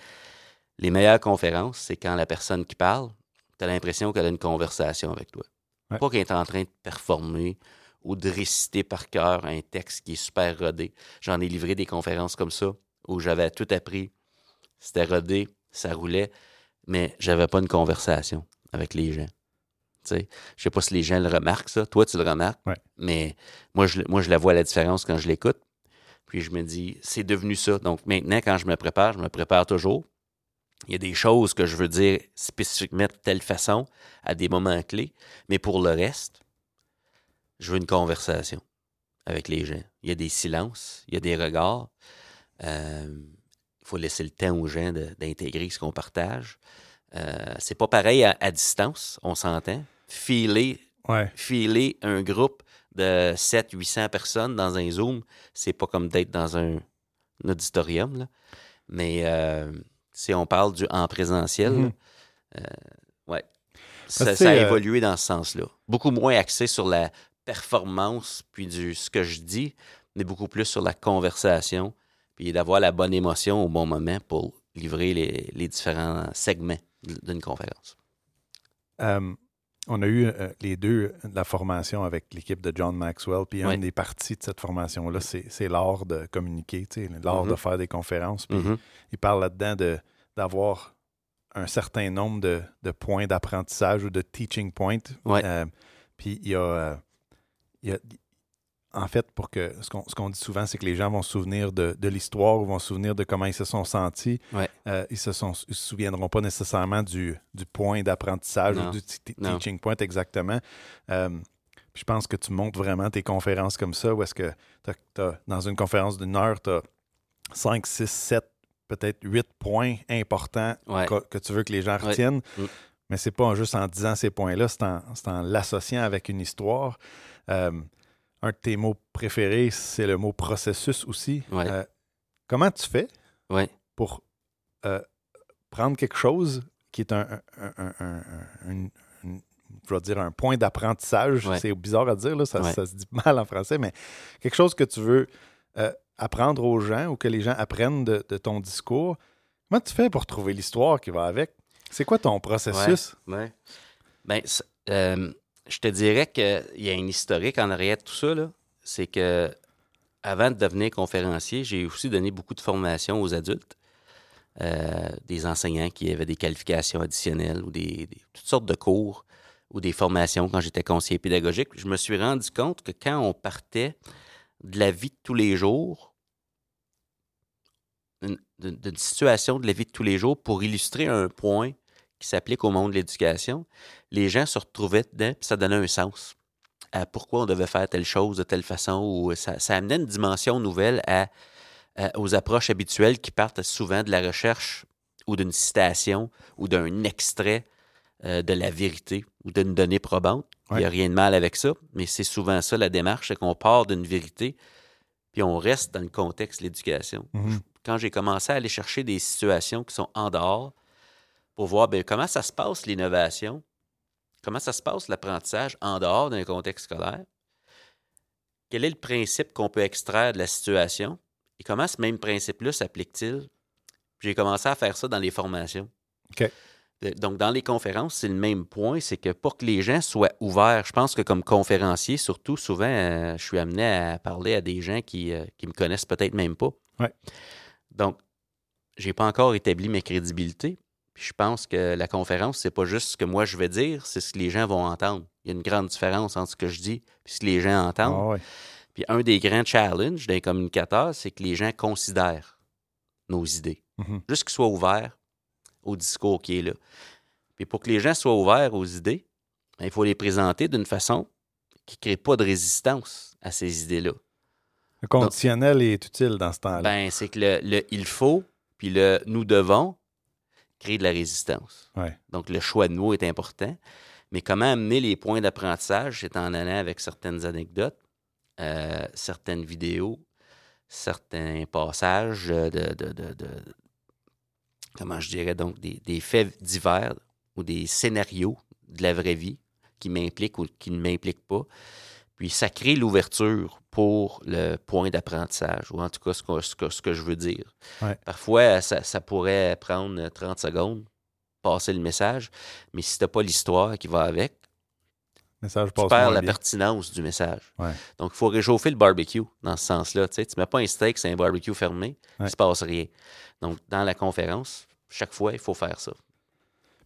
Les meilleures conférences, c'est quand la personne qui parle, tu as l'impression qu'elle a une conversation avec toi. Ouais. Pas qu'elle est en train de performer ou de réciter par cœur un texte qui est super rodé. J'en ai livré des conférences comme ça où j'avais tout appris. C'était rodé, ça roulait, mais j'avais pas une conversation avec les gens. Sais, je sais pas si les gens le remarquent, ça. Toi, tu le remarques. Ouais. Mais moi je, moi, je la vois la différence quand je l'écoute. Puis je me dis, c'est devenu ça. Donc maintenant, quand je me prépare, je me prépare toujours. Il y a des choses que je veux dire spécifiquement de telle façon à des moments clés. Mais pour le reste, je veux une conversation avec les gens. Il y a des silences, il y a des regards. Euh, Il faut laisser le temps aux gens d'intégrer ce qu'on partage. Euh, c'est pas pareil à, à distance, on s'entend. Filer, Ouais. filer un groupe de 700-800 personnes dans un Zoom, c'est pas comme d'être dans un, un auditorium. là. Mais euh, si on parle du en présentiel, Mhm. là, euh, ouais, ça, a euh, évolué dans ce sens-là. Beaucoup moins axé sur la performance puis du ce que je dis, mais beaucoup plus sur la conversation puis d'avoir la bonne émotion au bon moment pour livrer les, les différents segments d'une conférence. On a eu euh, les deux de la formation avec l'équipe de John Maxwell. Puis une des parties de cette formation-là, c'est l'art de communiquer, l'art de faire des conférences. Puis Mhm. il parle là-dedans de- d'avoir un certain nombre de, de points d'apprentissage ou de teaching points. Euh, puis il y a, euh, il y a- en fait, pour que ce qu'on ce qu'on dit souvent, c'est que les gens vont se souvenir de, de l'histoire ou vont se souvenir de comment ils se sont sentis. Ouais. Euh, ils se ils se souviendront pas nécessairement du, du point d'apprentissage ou du teaching point exactement. Euh, je pense que tu montes vraiment tes conférences comme ça, où est-ce que dans une conférence d'une heure, tu as 5, 6, 7, peut-être 8 points importants Ouais. que, que tu veux que les gens Ouais. retiennent. Mm. Mais c'est pas juste en disant ces points-là, c'est en, c'est en l'associant avec une histoire. Euh, un de tes mots préférés, c'est le mot processus aussi. Ouais. Euh, comment tu fais Ouais. pour euh, prendre quelque chose qui est un, un- un- un- un- un- un- je vais dire un point d'apprentissage? Ouais. C'est bizarre à dire, là, ça, se dit mal en français, mais quelque chose que tu veux apprendre aux gens ou que les gens apprennent de, de ton discours. Comment tu fais pour trouver l'histoire qui va avec? C'est quoi ton processus? Ouais. Ben, euh, je te dirais qu'il y a un historique en arrière de tout ça. C'est que avant de devenir conférencier, j'ai aussi donné beaucoup de formations aux adultes. Euh, des enseignants qui avaient des qualifications additionnelles ou des, toutes sortes de cours ou des formations quand j'étais conseiller pédagogique. Je me suis rendu compte que quand on partait de la vie de tous les jours, une- d'une d'une situation de la vie de tous les jours pour illustrer un point qui s'applique au monde de l'éducation, les gens se retrouvaient dedans, puis ça donnait un sens à pourquoi on devait faire telle chose de telle façon, ou ça, ça amenait une dimension nouvelle à, à- aux approches habituelles qui partent souvent de la recherche ou d'une citation ou d'un extrait euh, de la vérité ou d'une donnée probante. Il n'y a rien de mal avec ça, mais c'est souvent ça la démarche, c'est qu'on part d'une vérité, puis on reste dans le contexte de l'éducation Mhm. quand j'ai commencé à aller chercher des situations qui sont en dehors pour voir ben, comment ça se passe l'innovation, comment ça se passe l'apprentissage en dehors d'un contexte scolaire, quel est le principe qu'on peut extraire de la situation? Et comment ce même principe-là s'applique-t-il? J'ai commencé à faire ça dans les formations. Donc, dans les conférences, c'est le même point, c'est que pour que les gens soient ouverts, je pense que comme conférencier, surtout, souvent, euh, je suis amené à parler à des gens qui, euh, qui me connaissent peut-être même pas. Ouais. Donc, j'ai pas encore établi mes crédibilités. Je pense que la conférence, c'est pas juste ce que moi je vais dire, c'est ce que les gens vont entendre. Il y a une grande différence entre ce que je dis et ce que les gens entendent. Ah ouais. Puis un des grands challenges d'un communicateur, c'est que les gens considèrent nos idées. Mhm. Juste qu'ils soient ouverts au discours qui est là. Puis pour que les gens soient ouverts aux idées, ben, il faut les présenter d'une façon qui ne crée pas de résistance à ces idées-là. Le conditionnel est utile dans ce temps-là. Ben, c'est que le, le il faut, puis le nous devons crée de la résistance. Ouais. Donc, le choix de mots est important. Mais comment amener les points d'apprentissage, c'est en allant avec certaines anecdotes, euh, certaines vidéos, certains passages de, de- de- de- de- comment je dirais donc, des, des faits divers ou des scénarios de la vraie vie qui m'impliquent ou qui ne m'impliquent pas. Puis ça crée l'ouverture pour le point d'apprentissage, ou en tout cas ce que, ce que- ce que je veux dire. Ouais. Parfois, ça, ça pourrait prendre 30 secondes, passer le message, mais si tu n'as pas l'histoire qui va avec, message tu perds la bien. pertinence du message. Ouais. Donc, il faut réchauffer le barbecue dans ce sens-là. Tu ne mets pas un steak, c'est un barbecue fermé, il ne se passe rien. Donc, dans la conférence, chaque fois, il faut faire ça.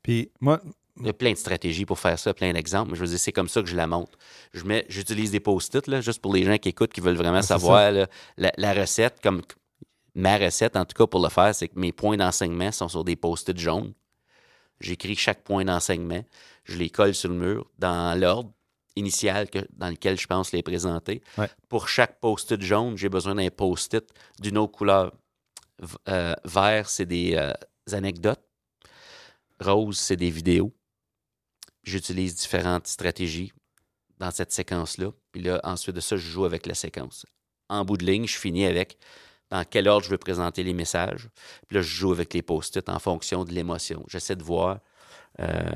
Puis moi, Il y a plein de stratégies pour faire ça, plein d'exemples. Mais je veux dire, c'est comme ça que je la montre. Je mets, j'utilise des post-it, là, juste pour les gens qui écoutent, qui veulent vraiment Ah, savoir là, la, la recette, comme ma recette, en tout cas, pour le faire, c'est que mes points d'enseignement sont sur des post-it jaunes. J'écris chaque point d'enseignement. Je les colle sur le mur dans l'ordre initial que- dans lequel je pense les présenter. Ouais. Pour chaque post-it jaune, j'ai besoin d'un post-it d'une autre couleur. Euh, vert, c'est des euh, anecdotes. Rose, c'est des vidéos. J'utilise différentes stratégies dans cette séquence-là. Puis là, ensuite de ça, je joue avec la séquence. En bout de ligne, je finis avec dans quel ordre je veux présenter les messages. Puis là, je joue avec les post-it en fonction de l'émotion. J'essaie de voir. euh,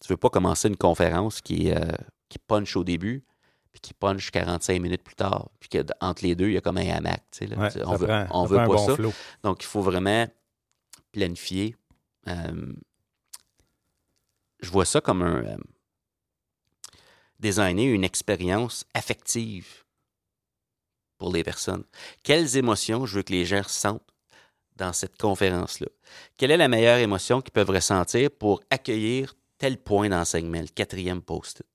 tu veux pas commencer une conférence qui, euh, qui punch au début, puis qui punch 45 minutes plus tard. Puis que, d- entre les deux, il y a comme un hamac. tu sais, là. ouais, Tu- ça on veut, prend, on veut pas bon ça. flow. Donc, il faut vraiment planifier. Euh, je vois ça comme un. euh, designer une expérience affective pour les personnes. Quelles émotions je veux que les gens ressentent dans cette conférence-là? Quelle est la meilleure émotion qu'ils peuvent ressentir pour accueillir tel point d'enseignement, le quatrième post-it?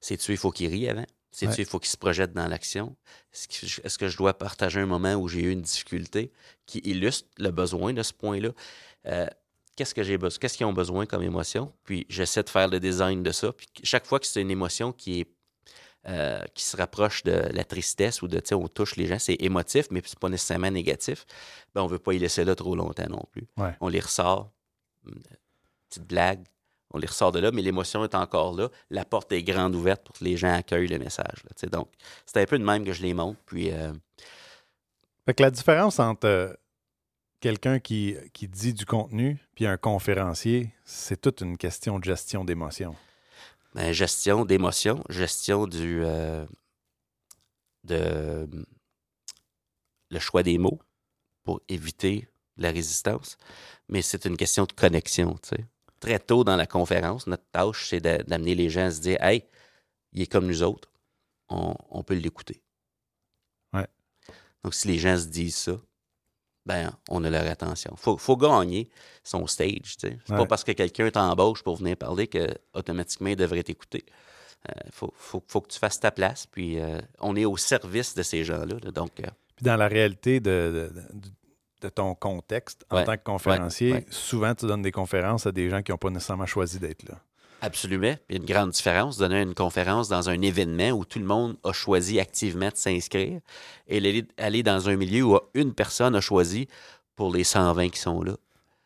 C'est-tu, il faut qu'ils rient avant? C'est-tu, Ouais. il faut qu'il se projette dans l'action? Est-ce que, je- est-ce que je dois partager un moment où j'ai eu une difficulté qui illustre le besoin de ce point-là? Euh, qu'est-ce que j'ai besoin? Qu'est-ce qu'ils ont besoin comme émotion? Puis j'essaie de faire le design de ça. Puis chaque fois que c'est une émotion qui est euh, qui se rapproche de la tristesse ou de, tu sais, on touche les gens, c'est émotif, mais c'est pas nécessairement négatif, ben, on veut pas y laisser là trop longtemps non plus. Ouais. On les ressort, une petite blague, on les ressort de là, mais l'émotion est encore là. La porte est grande ouverte pour que les gens accueillent le message. là, donc, c'est un peu de même que je les montre. Puis, euh, Fait que la différence entre euh, quelqu'un qui, qui dit du contenu puis un conférencier, c'est toute une question de gestion d'émotion. ben, gestion d'émotion, gestion du. euh, de. le choix des mots pour éviter la résistance. Mais c'est une question de connexion, tu sais. Très tôt dans la conférence, notre tâche, c'est d'a- d'amener les gens à se dire Hey, il est comme nous autres, on, on peut l'écouter. Ouais. Donc, si les gens se disent ça, ben, on a leur attention. Faut, faut gagner son stage. C'est pas parce que quelqu'un t'embauche pour venir parler que automatiquement il devrait t'écouter. Il faut, faut, faut que tu fasses ta place, puis euh, on est au service de ces gens-là. là. donc, euh, Puis dans la réalité de, de- de- de ton contexte en Ouais, tant que conférencier, ouais. souvent tu donnes des conférences à des gens qui n'ont pas nécessairement choisi d'être là. Absolument. Il y a une grande différence. Donner une conférence dans un événement où tout le monde a choisi activement de s'inscrire et aller, dans un milieu où une personne a choisi pour les 120 qui sont là.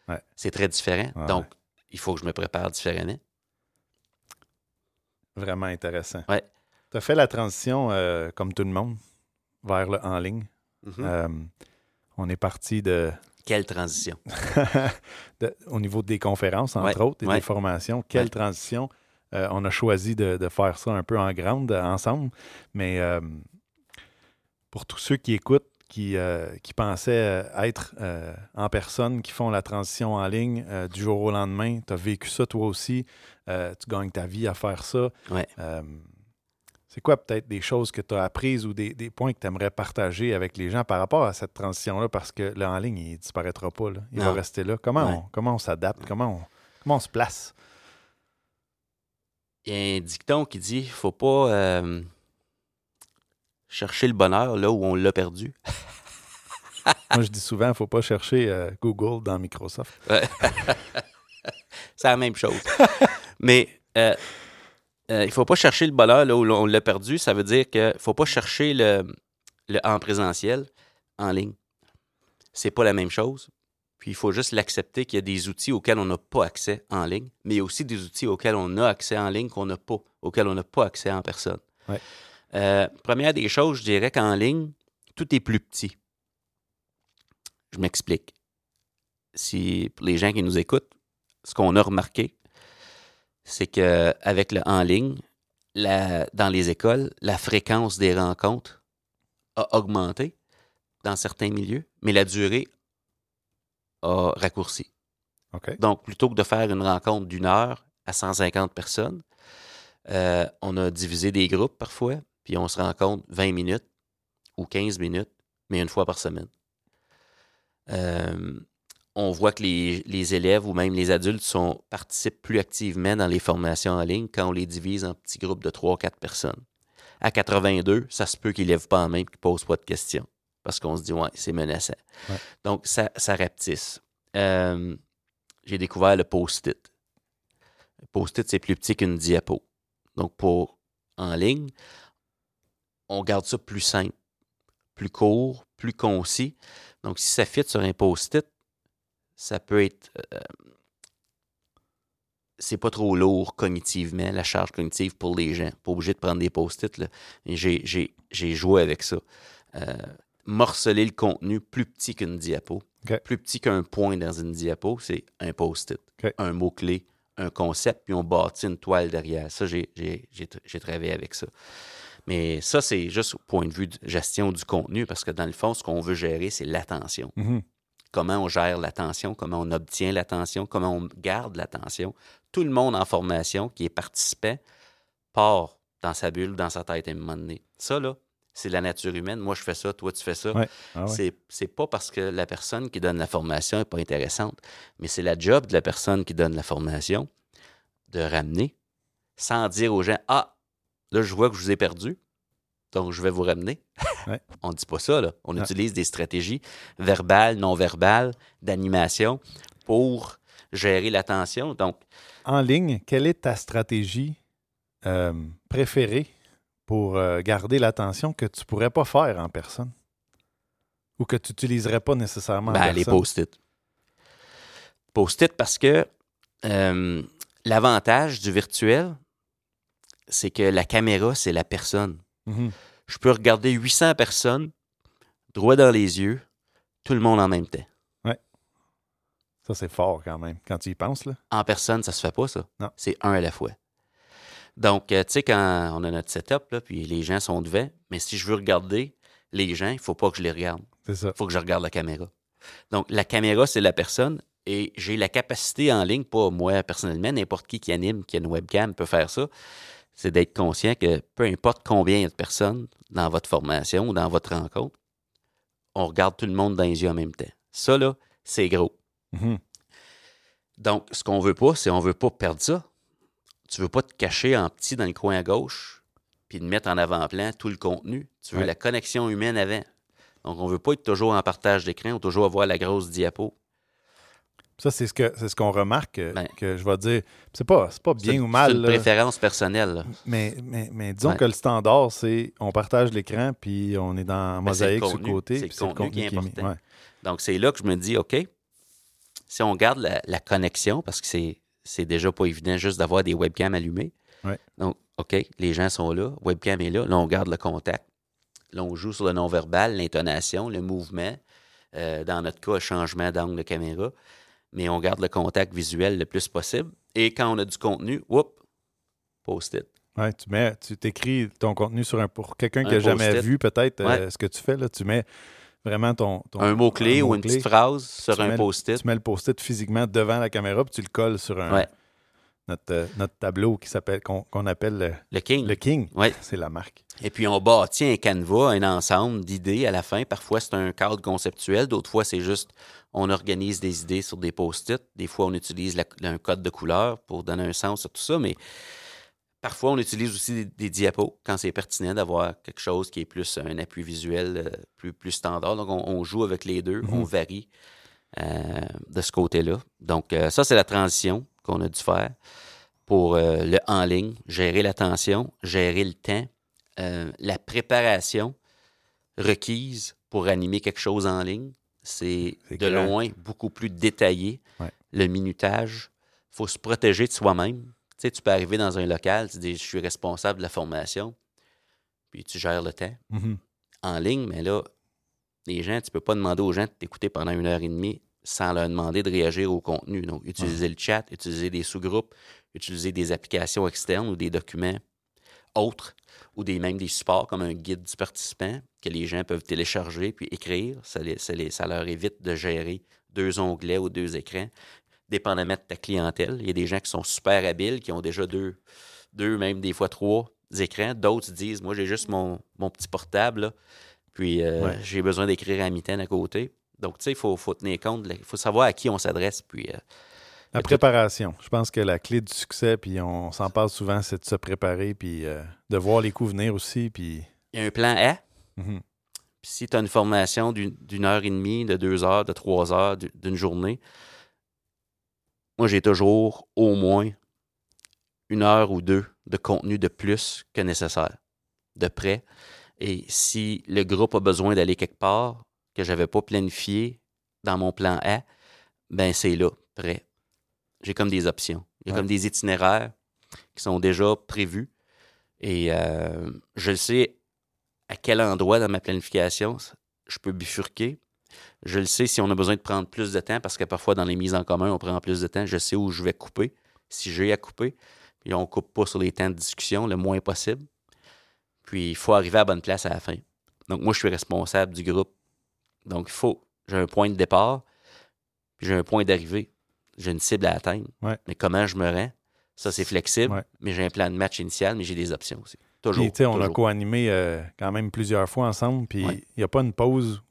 Ouais. C'est très différent. Ouais, donc, il faut que je me prépare différemment. Vraiment intéressant. Ouais. Tu as fait la transition, euh, comme tout le monde, vers le en ligne. Mhm. Euh, on est parti de, Quelle transition. de- au niveau des conférences, entre Ouais, autres, et ouais. des formations. Quelle Ouais. transition. Euh, on a choisi de, de faire ça un peu en grande euh, ensemble. Mais euh, pour tous ceux qui écoutent, qui, euh, qui pensaient être en personne, qui font la transition en ligne du jour au lendemain, tu as vécu ça toi aussi, tu gagnes ta vie à faire ça. C'est quoi peut-être des choses que tu as apprises ou des, des points que tu aimerais partager avec les gens par rapport à cette transition-là? Parce que le en ligne, il ne disparaîtra pas. là. Il va rester là. Comment, Ouais. on, comment on s'adapte? Comment on, comment on se place? Il y a un dicton qui dit faut pas euh, chercher le bonheur là où on l'a perdu. Moi, je dis souvent, il ne faut pas chercher euh, Google dans Microsoft. C'est la même chose. Mais euh, euh, il faut pas chercher le bonheur là où on l'a perdu. Ça veut dire qu'il faut pas chercher le, le en présentiel, en ligne. C'est pas la même chose. Puis il faut juste l'accepter qu'il y a des outils auxquels on n'a pas accès en ligne, mais il y a aussi des outils auxquels on a accès en ligne qu'on n'a pas, auxquels on n'a pas accès en personne. Ouais. Euh, première des choses, je dirais qu'en ligne, tout est plus petit. Je m'explique. Si pour les gens qui nous écoutent, ce qu'on a remarqué, c'est que avec le en ligne, la- dans les écoles, la fréquence des rencontres a augmenté dans certains milieux, mais la durée a raccourci. Donc, plutôt que de faire une rencontre d'une heure à 150 personnes, euh, on a divisé des groupes parfois, puis on se rencontre 20 minutes ou 15 minutes, mais une fois par semaine. Euh, on voit que les, les élèves ou même les adultes sont, participent plus activement dans les formations en ligne quand on les divise en petits groupes de 3 ou 4 personnes. À 82, ça se peut qu'ils ne lèvent pas en main et qu'ils ne posent pas de questions parce qu'on se dit, ouais, c'est menaçant. Ouais. Donc, ça, ça rapetisse. Euh, j'ai découvert le post-it. Le post-it, c'est plus petit qu'une diapo. Donc, pour en ligne, on garde ça plus simple, plus court, plus concis. Donc, si ça fit sur un post-it, ça peut être. euh, c'est pas trop lourd cognitivement, la charge cognitive pour les gens. Pas obligé de prendre des post-it. J'ai, joué avec ça. Euh, morceler le contenu plus petit qu'une diapo. Plus petit qu'un point dans une diapo, c'est un post-it. Un mot-clé, un concept, puis on bâtit une toile derrière. Ça, j'ai travaillé avec ça. Mais ça, c'est juste au point de vue de gestion du contenu, parce que dans le fond, ce qu'on veut gérer, c'est l'attention. Mhm. Comment on gère l'attention, comment on obtient l'attention, comment on garde l'attention. Tout le monde en formation qui est participant part dans sa bulle, dans sa tête à un moment donné. Ça, là, c'est la nature humaine. Moi, je fais ça, toi, tu fais ça. Ouais. Ah ouais. C'est, c'est pas parce que la personne qui donne la formation n'est pas intéressante, mais c'est la job de la personne qui donne la formation de ramener sans dire aux gens Ah, là, je vois que je vous ai perdu. Donc je vais vous ramener. Ouais. on ne dit pas ça, là. On utilise des stratégies verbales, non verbales, d'animation pour gérer l'attention. Donc, En ligne, quelle est ta stratégie euh, préférée pour euh, garder l'attention que tu pourrais pas faire en personne? Ou que tu n'utiliserais pas nécessairement en ben, les personne? post-it. Post-it parce que euh, l'avantage du virtuel, c'est que la caméra, c'est la personne. Mhm. Je peux regarder 800 personnes droit dans les yeux, tout le monde en même temps. Ça, c'est fort quand même, quand tu y penses. Là. En personne, ça se fait pas, ça. Non. C'est un à la fois. Donc, euh, tu sais, quand on a notre setup, là, puis les gens sont devant, mais si je veux regarder les gens, il faut pas que je les regarde. C'est ça. Il faut que je regarde la caméra. Donc, la caméra, c'est la personne et j'ai la capacité en ligne, pas moi personnellement, n'importe qui qui anime, qui a une webcam peut faire ça, c'est d'être conscient que peu importe combien il y a de personnes dans votre formation ou dans votre rencontre, on regarde tout le monde dans les yeux en même temps. Ça, là, c'est gros. Mhm. Donc, ce qu'on veut pas, c'est on veut pas perdre ça. Tu veux pas te cacher en petit dans le coin à gauche puis de mettre en avant-plan tout le contenu. Tu veux Ouais. la connexion humaine avant. Donc, on veut pas être toujours en partage d'écran ou toujours avoir la grosse diapo. Ça, c'est ce que c'est ce qu'on remarque euh, Ben. que je vais dire. C'est pas, c'est pas bien ou mal, C'est une là, préférence personnelle. là. mais, mais, mais disons que le standard, c'est on partage l'écran puis on est dans Ben, mosaïque sur le côté. C'est puis le contenu qui est mis. important. Ouais. Donc, c'est là que je me dis, OK, si on garde la, la connexion, parce que c'est, c'est déjà pas évident juste d'avoir des webcams allumées. Ouais. Donc, OK, les gens sont là, webcam est là, là, on garde le contact. Là, on joue sur le non-verbal, l'intonation, le mouvement. Euh, dans notre cas, changement d'angle de caméra. Mais on garde le contact visuel le plus possible. Et quand on a du contenu, whoop, post-it. Ouais, tu mets, tu t'écris ton contenu sur un pour quelqu'un qui n'a jamais vu peut-être euh, ce que tu fais là, tu mets vraiment ton, ton- Un mot-clé un ou une petite phrase sur un post-it. Tu mets le post-it physiquement devant la caméra puis tu le colles sur un, Ouais. Notre, euh, notre tableau qui s'appelle qu'on appelle le, Le King. le King. Ouais. C'est la marque. Et puis, on bâtit un canevas, un ensemble d'idées à la fin. Parfois, c'est un cadre conceptuel. D'autres fois, c'est juste, on organise des idées sur des post-it. Des fois, on utilise la- un code de couleur pour donner un sens à tout ça. Mais parfois, on utilise aussi des, des diapos quand c'est pertinent d'avoir quelque chose qui est plus un appui visuel euh, plus, plus standard. Donc, on, on joue avec les deux. On varie euh, de ce côté-là. Donc, euh, ça, c'est la transition qu'on a dû faire pour euh, le en ligne, gérer l'attention, gérer le temps, euh, la préparation requise pour animer quelque chose en ligne. C'est de clair. loin beaucoup plus détaillé. Ouais. Le minutage, il faut se protéger de soi-même. Tu sais, tu peux arriver dans un local, tu dis je suis responsable de la formation, puis tu gères le temps Mhm. en ligne, mais là, les gens, tu peux pas demander aux gens de t'écouter pendant une heure et demie sans leur demander de réagir au contenu. Donc, utiliser le chat, utiliser des sous-groupes, utiliser des applications externes ou des documents autres ou des, même des supports comme un guide du participant que les gens peuvent télécharger puis écrire. Ça, les- ça les- ça leur évite de gérer deux onglets ou deux écrans, dépendamment de ta clientèle. Il y a des gens qui sont super habiles, qui ont déjà deux, deux même des fois trois écrans. D'autres disent, moi, j'ai juste mon, mon petit portable, là, puis euh, Ouais. j'ai besoin d'écrire à mi-temps à côté. Donc, tu sais, il faut, faut tenir compte, il faut savoir à qui on s'adresse. Puis, euh, La préparation. Je pense que la clé du succès, puis on s'en parle souvent, c'est de se préparer, puis euh, de voir les coups venir aussi. Puis, il y a un plan A. Mhm. Puis si tu as une formation d'une heure et demie, de deux heures, de trois heures, du- d'une journée, moi, j'ai toujours au moins une heure ou deux de contenu de plus que nécessaire, de près. Et si le groupe a besoin d'aller quelque part que je n'avais pas planifié dans mon plan A, ben c'est là, prêt. J'ai comme des options. Il y a Ouais. comme des itinéraires qui sont déjà prévus. Et euh, je sais à quel endroit dans ma planification je peux bifurquer. Je le sais si on a besoin de prendre plus de temps, parce que parfois dans les mises en commun, on prend plus de temps. Je sais où je vais couper, si j'ai à couper. Puis on ne coupe pas sur les temps de discussion le moins possible. Puis il faut arriver à la bonne place à la fin. Donc moi, je suis responsable du groupe. Donc il faut, j'ai un point de départ, puis j'ai un point d'arrivée. J'ai une cible à atteindre. Ouais. Mais comment je me rends? Ça, c'est flexible, Ouais. mais j'ai un plan de match initial, mais j'ai des options aussi. Toujours. Puis, tu sais, on a toujours. co-animé euh, quand même plusieurs fois ensemble, puis il Ouais. n'y a pas une pause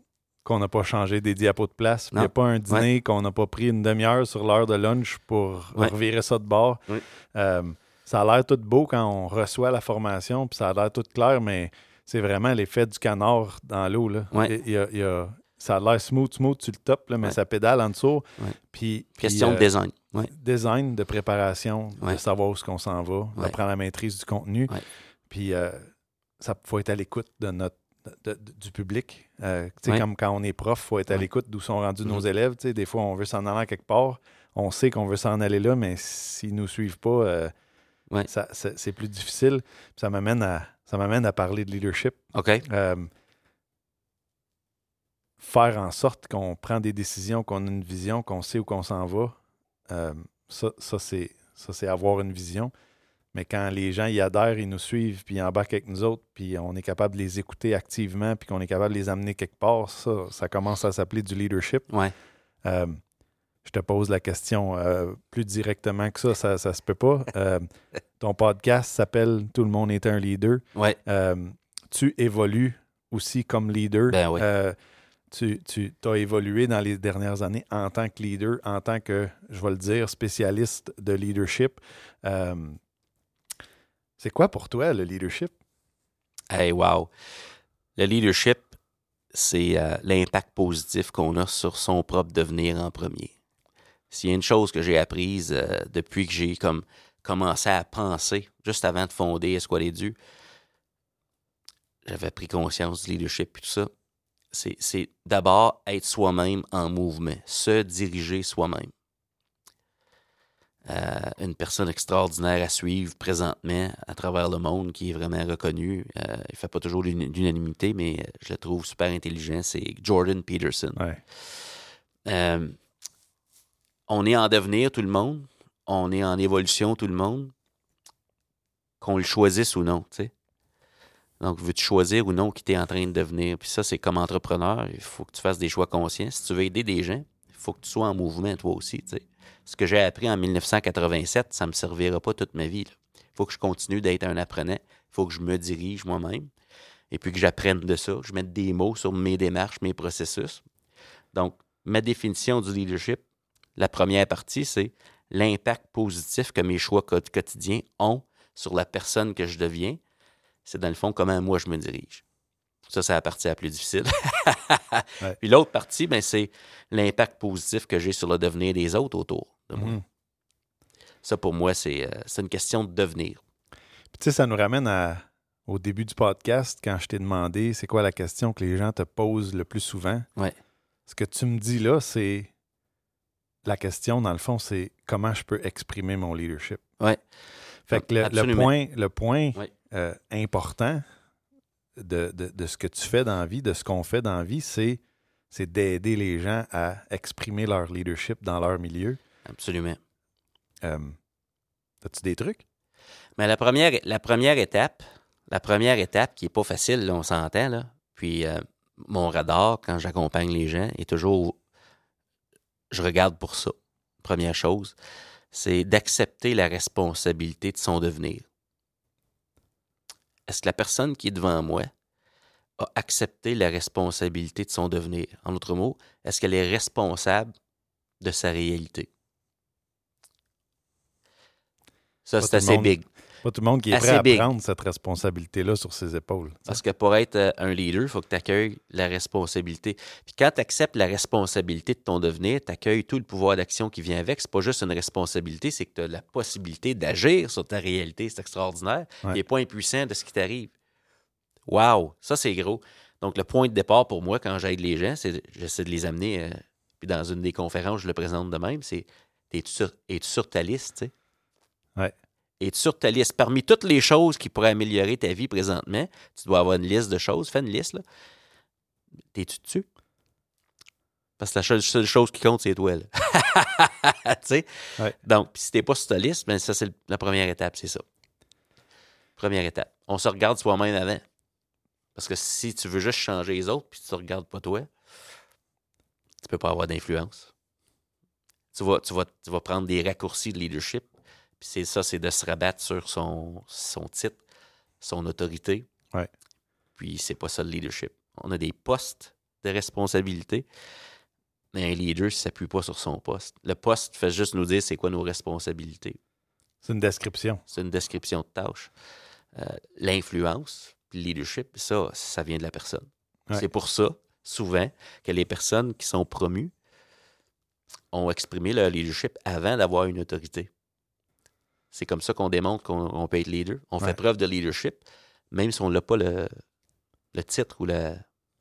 qu'on n'a pas changé des diapos de place. Il n'y a pas un dîner qu'on n'a pas pris une demi-heure sur l'heure de lunch pour revirer ça de bord. Euh, ça a l'air tout beau quand on reçoit la formation, puis ça a l'air tout clair, mais c'est vraiment l'effet du canard dans l'eau. Là. Ouais. Il y a- il y a- ça a l'air smooth, smooth, tu le top, là, mais Ouais. ça pédale en dessous. Ouais. Puis, puis, Question de euh, design. Ouais. design, de préparation, de savoir où ce qu'on s'en va, de Ouais. prendre la maîtrise du contenu. Puis euh, ça faut être à l'écoute de notre de- de- du public. Euh. Comme quand on est prof, il faut être à l'écoute d'où sont rendus nos Mhm. élèves. Des fois, on veut s'en aller à quelque part. On sait qu'on veut s'en aller là, mais s'ils ne nous suivent pas, euh, c'est plus difficile. Ça m'amène à, ça m'amène à parler de leadership. OK? Faire en sorte qu'on prend des décisions, qu'on a une vision, qu'on sait où qu'on s'en va, euh, ça, ça, c'est, avoir une vision. Mais quand les gens y adhèrent, ils nous suivent, puis ils embarquent avec nous autres, puis on est capable de les écouter activement, puis qu'on est capable de les amener quelque part, ça, ça commence à s'appeler du leadership. Ouais. Euh, je te pose la question euh, plus directement que ça, ça, ça se peut pas. Euh, ton podcast s'appelle Tout le monde est un leader. Ouais. Tu évolues aussi comme leader. Ben oui. Tu as évolué dans les dernières années en tant que leader, en tant que, je vais le dire, spécialiste de leadership. Euh, c'est quoi pour toi le leadership? Hey, wow. Le leadership, c'est euh, l'impact positif qu'on a sur son propre devenir en premier. S'il y a une chose que j'ai apprise euh, depuis que j'ai comme commencé à penser, juste avant de fonder Esqualedu, j'avais pris conscience du leadership et tout ça. C'est, d'abord être soi-même en mouvement, se diriger soi-même. Euh, une personne extraordinaire à suivre présentement à travers le monde qui est vraiment reconnu. Euh, il fait pas toujours l'unanimité, mais euh, je le trouve super intelligent. C'est Jordan Peterson. Ouais. Euh, on est en devenir, tout le monde. On est en évolution, tout le monde. Qu'on le choisisse ou non, tu sais. Donc, veux-tu choisir ou non qui t'es en train de devenir? Puis ça, c'est comme entrepreneur, il faut que tu fasses des choix conscients. Si tu veux aider des gens, il faut que tu sois en mouvement, toi aussi. Ce que j'ai appris en 1987, ça ne me servira pas toute ma vie. Il faut que je continue d'être un apprenant. Il faut que je me dirige moi-même. Et puis que j'apprenne de ça, je mette des mots sur mes démarches, mes processus. Donc, ma définition du leadership, la première partie, c'est l'impact positif que mes choix quot- quotidiens ont sur la personne que je deviens. C'est dans le fond comment moi je me dirige. Ça, c'est la partie la plus difficile. Ouais. Puis l'autre partie, ben, c'est l'impact positif que j'ai sur le devenir des autres autour de moi. Mhm. Ça, pour moi, c'est euh, c'est une question de devenir. Puis, tu sais, ça nous ramène à, au début du podcast, quand je t'ai demandé c'est quoi la question que les gens te posent le plus souvent? Ouais. Ce que tu me dis là, c'est la question, dans le fond, c'est comment je peux exprimer mon leadership. Ouais. Fait que le, le point, le point Ouais. Euh, important de, de- de ce que tu fais dans la vie, de ce qu'on fait dans la vie, c'est, c'est d'aider les gens à exprimer leur leadership dans leur milieu. Absolument. Euh, As-tu des trucs? Mais la première, la première étape, la première étape qui n'est pas facile, là, on s'entend, là. Puis euh, mon radar, quand j'accompagne les gens, est toujours. Je regarde pour ça. Première chose, c'est d'accepter la responsabilité de son devenir. Est-ce que la personne qui est devant moi a accepté la responsabilité de son devenir? En d'autres mots, est-ce qu'elle est responsable de sa réalité? Ça, c'est assez monde. big. Pas tout le monde qui est prêt à prendre cette responsabilité-là sur ses épaules. Parce que pour être euh, un leader, il faut que tu accueilles la responsabilité. Puis quand tu acceptes la responsabilité de ton devenir, tu accueilles tout le pouvoir d'action qui vient avec. C'est pas juste une responsabilité, c'est que tu as la possibilité d'agir sur ta réalité. C'est extraordinaire. Ouais. Tu n'es pas impuissant de ce qui t'arrive. Wow! Ça, c'est gros. Donc, le point de départ pour moi, quand j'aide les gens, c'est j'essaie de les amener. euh, puis dans une des conférences, je le présente de même c'est es-tu sur, es-tu sur ta liste, tu Es-tu sur ta liste? Parmi toutes les choses qui pourraient améliorer ta vie présentement, tu dois avoir une liste de choses. Fais une liste, là. T'es-tu dessus? Parce que la seule, seule chose qui compte, c'est toi, là. tu sais? Ouais. Donc, si t'es pas sur ta liste, ben ça, c'est la première étape, c'est ça. Première étape. On se regarde soi-même avant. Parce que si tu veux juste changer les autres, puis tu te regardes pas toi, tu peux pas avoir d'influence. Tu vas, tu, vas, tu vas prendre des raccourcis de leadership. C'est ça, c'est de se rabattre sur son, son titre, son autorité. Ouais. Puis c'est pas ça le leadership. On a des postes de responsabilité, mais un leader ne s'appuie pas sur son poste. Le poste fait juste nous dire c'est quoi nos responsabilités. C'est une description. C'est une description de tâche. Euh, L'influence, le leadership, ça, ça vient de la personne. Ouais. C'est pour ça, souvent, que les personnes qui sont promues ont exprimé leur leadership avant d'avoir une autorité. C'est comme ça qu'on démontre qu'on on peut être leader. On Ouais. fait preuve de leadership, même si on n'a pas le, le titre ou le,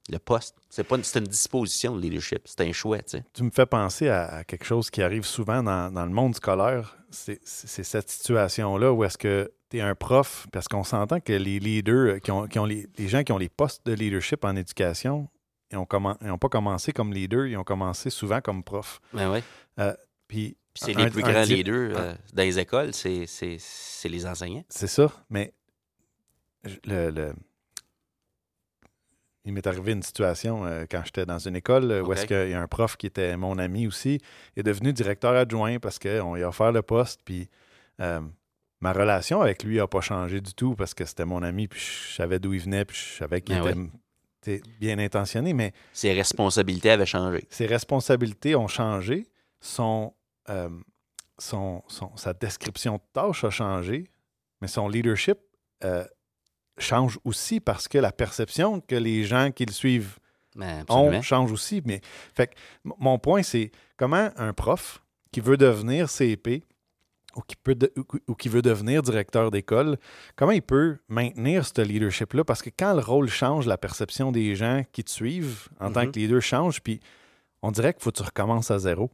le poste. C'est pas une, une disposition de leadership. C'est un choix, tu sais. Tu me fais penser à, à quelque chose qui arrive souvent dans, dans le monde scolaire. C'est cette situation-là où est-ce que tu es un prof, parce qu'on s'entend que les leaders, euh, qui ont, qui ont les, les gens qui ont les postes de leadership en éducation, ils n'ont pas commencé comme leader, ils ont commencé souvent comme prof. Ben ouais. Puis Puis c'est les plus grands leaders euh, dans les écoles, c'est, c'est, c'est les enseignants. C'est ça, mais le, le- il m'est arrivé une situation euh, quand j'étais dans une école euh, où est-ce qu'il y a un prof qui était mon ami aussi, est devenu directeur adjoint parce qu'on lui a offert le poste, puis euh, ma relation avec lui n'a pas changé du tout parce que c'était mon ami, puis je savais d'où il venait, puis je savais qu'il Ben était bien intentionné, mais Ses responsabilités avaient changé. ses responsabilités ont changé, son, euh, son, son- sa description de tâche a changé, mais son leadership euh, change aussi parce que la perception que les gens qui le suivent Ben, ont change aussi. Mais, fait que mon point, c'est comment un prof qui veut devenir CP ou qui, peut de- ou- ou qui veut devenir directeur d'école, comment il peut maintenir ce leadership-là? Parce que quand le rôle change, la perception des gens qui te suivent en tant Mhm. que leader change, puis on dirait qu'il faut que tu recommences à zéro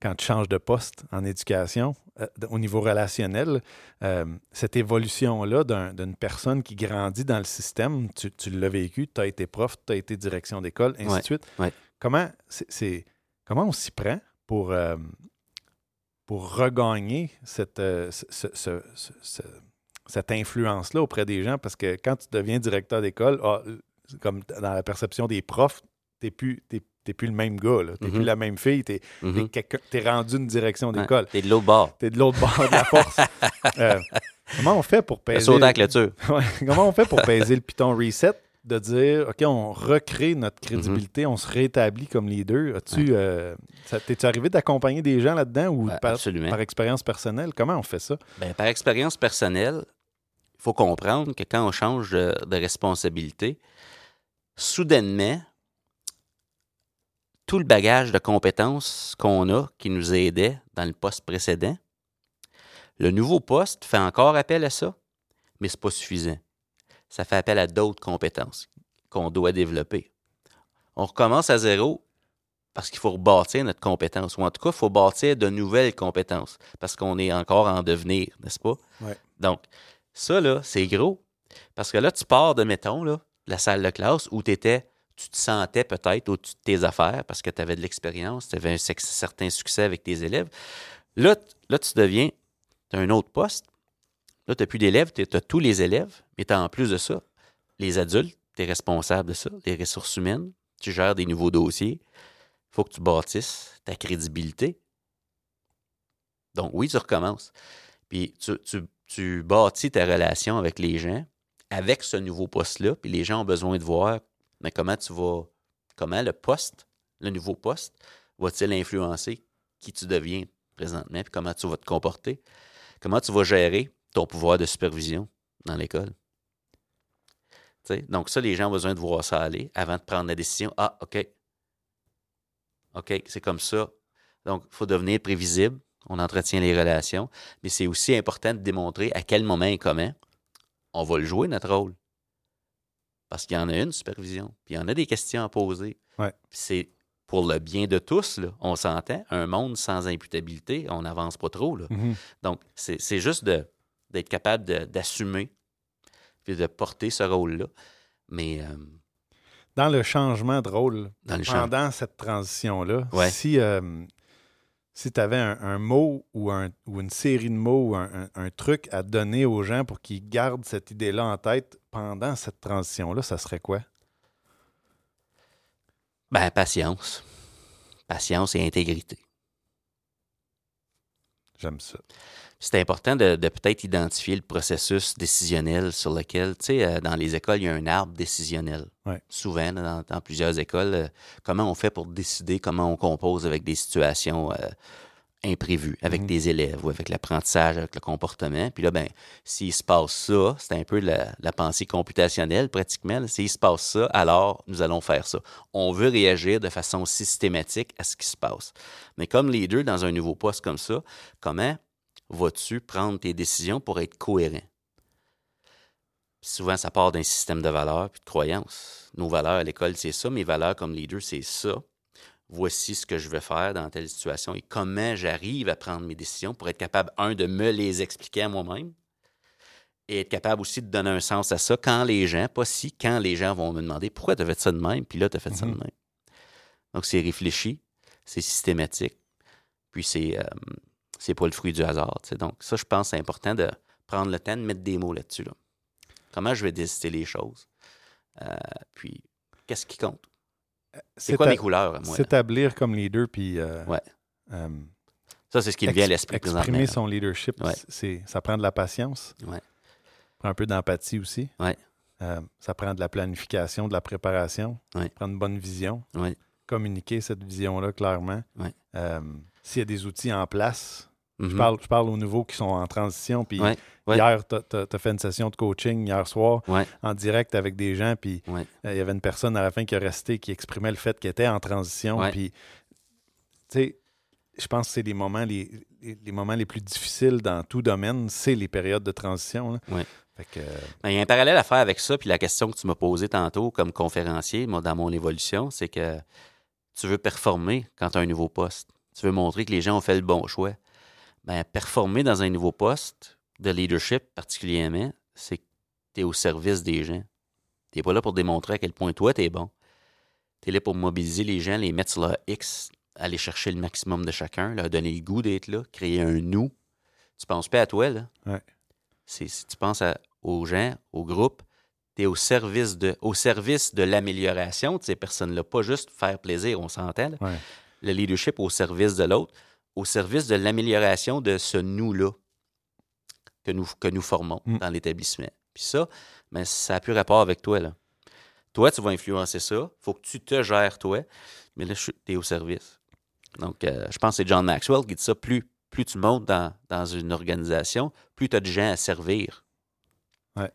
quand tu changes de poste en éducation, euh, au niveau relationnel, euh, cette évolution-là d'un- d'une personne qui grandit dans le système, tu, tu l'as vécu, tu as été prof, tu as été direction d'école, ainsi Ouais, de suite. ouais. Comment, c'est, comment on s'y prend pour, euh, pour regagner cette, ce- ce- ce- ce- ce- cette influence-là auprès des gens? Parce que quand tu deviens directeur d'école, ah, comme dans la perception des profs, tu n'es plus, t'es plus le même gars, tu n'es Mhm. plus la même fille, tu Mhm. es, rendu une direction Ouais, d'école. T'es de l'autre bord. Tu es de l'autre bord de la force. Euh, comment on fait pour peser... la clôture. Comment on fait pour peser le piton reset de dire, OK, on recrée notre crédibilité, on se rétablit comme leader? As-tu, euh, ça- t'es-tu arrivé d'accompagner des gens là-dedans ou Ouais, par, expérience personnelle? Comment on fait ça? Ben, par expérience personnelle, il faut comprendre que quand on change de, de responsabilité, soudainement, tout le bagage de compétences qu'on a qui nous aidait dans le poste précédent, le nouveau poste fait encore appel à ça, mais ce n'est pas suffisant. Ça fait appel à d'autres compétences qu'on doit développer. On recommence à zéro parce qu'il faut rebâtir notre compétence, ou en tout cas, il faut bâtir de nouvelles compétences, parce qu'on est encore en devenir, n'est-ce pas? Ouais. Donc, ça, là, c'est gros. Parce que là, tu pars de, mettons, là, la salle de classe où tu étais, tu te sentais peut-être au-dessus de tes affaires parce que tu avais de l'expérience, tu avais un certain succès avec tes élèves. Là, là tu deviens, tu as un autre poste. Là, tu n'as plus d'élèves, tu as tous les élèves, mais tu as en plus de ça les adultes, tu es responsable de ça, les ressources humaines, tu gères des nouveaux dossiers. Il faut que tu bâtisses ta crédibilité. Donc, oui, tu recommences. Puis, tu- tu bâtis ta relation avec les gens avec ce nouveau poste-là. Puis, les gens ont besoin de voir mais comment tu vas, comment le poste, le nouveau poste, va-t-il influencer qui tu deviens présentement, puis comment tu vas te comporter, comment tu vas gérer ton pouvoir de supervision dans l'école? Donc, ça, les gens ont besoin de voir ça aller avant de prendre la décision. Ah, OK. OK, c'est comme ça. Donc, il faut devenir prévisible. On entretient les relations. Mais c'est aussi important de démontrer à quel moment et comment on va le jouer, notre rôle. Parce qu'il y en a une supervision. Puis il y en a des questions à poser. Ouais. C'est pour le bien de tous, là, on s'entend. Un monde sans imputabilité, on n'avance pas trop. Là. Mhm. Donc, c'est c'est juste de- d'être capable d'assumer puis de porter ce rôle-là. Mais euh, Dans le changement de rôle, dans le pendant cette transition-là, Ouais. si, euh, si tu avais un, un mot ou, un- ou une série de mots ou un, un- un truc à donner aux gens pour qu'ils gardent cette idée-là en tête pendant cette transition-là, ça serait quoi? Ben, patience. Patience et intégrité. J'aime ça. C'est important de, de peut-être identifier le processus décisionnel sur lequel, tu sais, euh, dans les écoles, il y a un arbre décisionnel. Ouais. Souvent, dans, dans plusieurs écoles, euh, comment on fait pour décider comment on compose avec des situations euh, imprévus avec Mhm. des élèves ou avec l'apprentissage, avec le comportement. Puis là, ben, s'il se passe ça, c'est un peu la, la pensée computationnelle pratiquement. S'il se passe ça, alors nous allons faire ça. On veut réagir de façon systématique à ce qui se passe. Mais comme leader dans un nouveau poste comme ça, comment vas-tu prendre tes décisions pour être cohérent? Puis souvent, ça part d'un système de valeurs puis de croyances. Nos valeurs à l'école, c'est ça. Mes valeurs comme leader, c'est ça. Voici ce que je veux faire dans telle situation et comment j'arrive à prendre mes décisions pour être capable, un, de me les expliquer à moi-même et être capable aussi de donner un sens à ça quand les gens, pas si, quand les gens vont me demander pourquoi tu as fait ça de même, puis là, tu as fait ça de Mhm. même. Donc, c'est réfléchi, c'est systématique, puis c'est euh, c'est pas le fruit du hasard. Donc, ça, je pense, c'est important de prendre le temps de mettre des mots là-dessus. là. Comment je vais décider les choses? Euh, puis, qu'est-ce qui compte? C'est quoi mes couleurs, moi? S'établir comme leader, puis euh, Ouais. euh, Ça, c'est ce qui me vient à l'esprit exprimer son leadership, Ouais. c'est, ça prend de la patience. Ouais. Ça prend un peu d'empathie aussi. Ouais. Euh, ça prend de la planification, de la préparation. Ouais. Ça prend une bonne vision. Ouais. Communiquer cette vision-là clairement. Ouais. S'il y a des outils en place, je, Mhm. parle, je parle aux nouveaux qui sont en transition. Puis Ouais, ouais. hier, tu as, fait une session de coaching hier soir Ouais. en direct avec des gens. Puis euh, il y avait une personne à la fin qui est restée qui exprimait le fait qu'elle était en transition. Puis, tu sais, je pense que c'est les moments les, les, moments les plus difficiles dans tout domaine, c'est les périodes de transition. là. Que, euh, Ben, Il y a un parallèle à faire avec ça, puis la question que tu m'as posée tantôt comme conférencier, moi, dans mon évolution, c'est que tu veux performer quand tu as un nouveau poste. Tu veux montrer que les gens ont fait le bon choix. Ben, performer dans un nouveau poste, de leadership particulièrement, c'est que tu es au service des gens. Tu n'es pas là pour démontrer à quel point toi, tu es bon. Tu es là pour mobiliser les gens, les mettre sur leur X, aller chercher le maximum de chacun, leur donner le goût d'être là, créer un nous. Tu penses pas à toi, là? Ouais. Si tu penses à- aux gens, au groupe, tu es au service de, au service de l'amélioration de ces personnes-là, pas juste faire plaisir, on s'entend. ouais. Le leadership au service de l'autre, au service de l'amélioration de ce nous-là que nous, que nous formons Mm. dans l'établissement. Puis ça, ben, ça n'a plus rapport avec toi. Là. Toi, tu vas influencer ça. faut que tu te gères, toi. Mais là, tu es au service. Donc, euh, je pense que c'est John Maxwell qui dit ça. Plus, plus tu montes dans, dans une organisation, plus tu as de gens à servir. Ouais.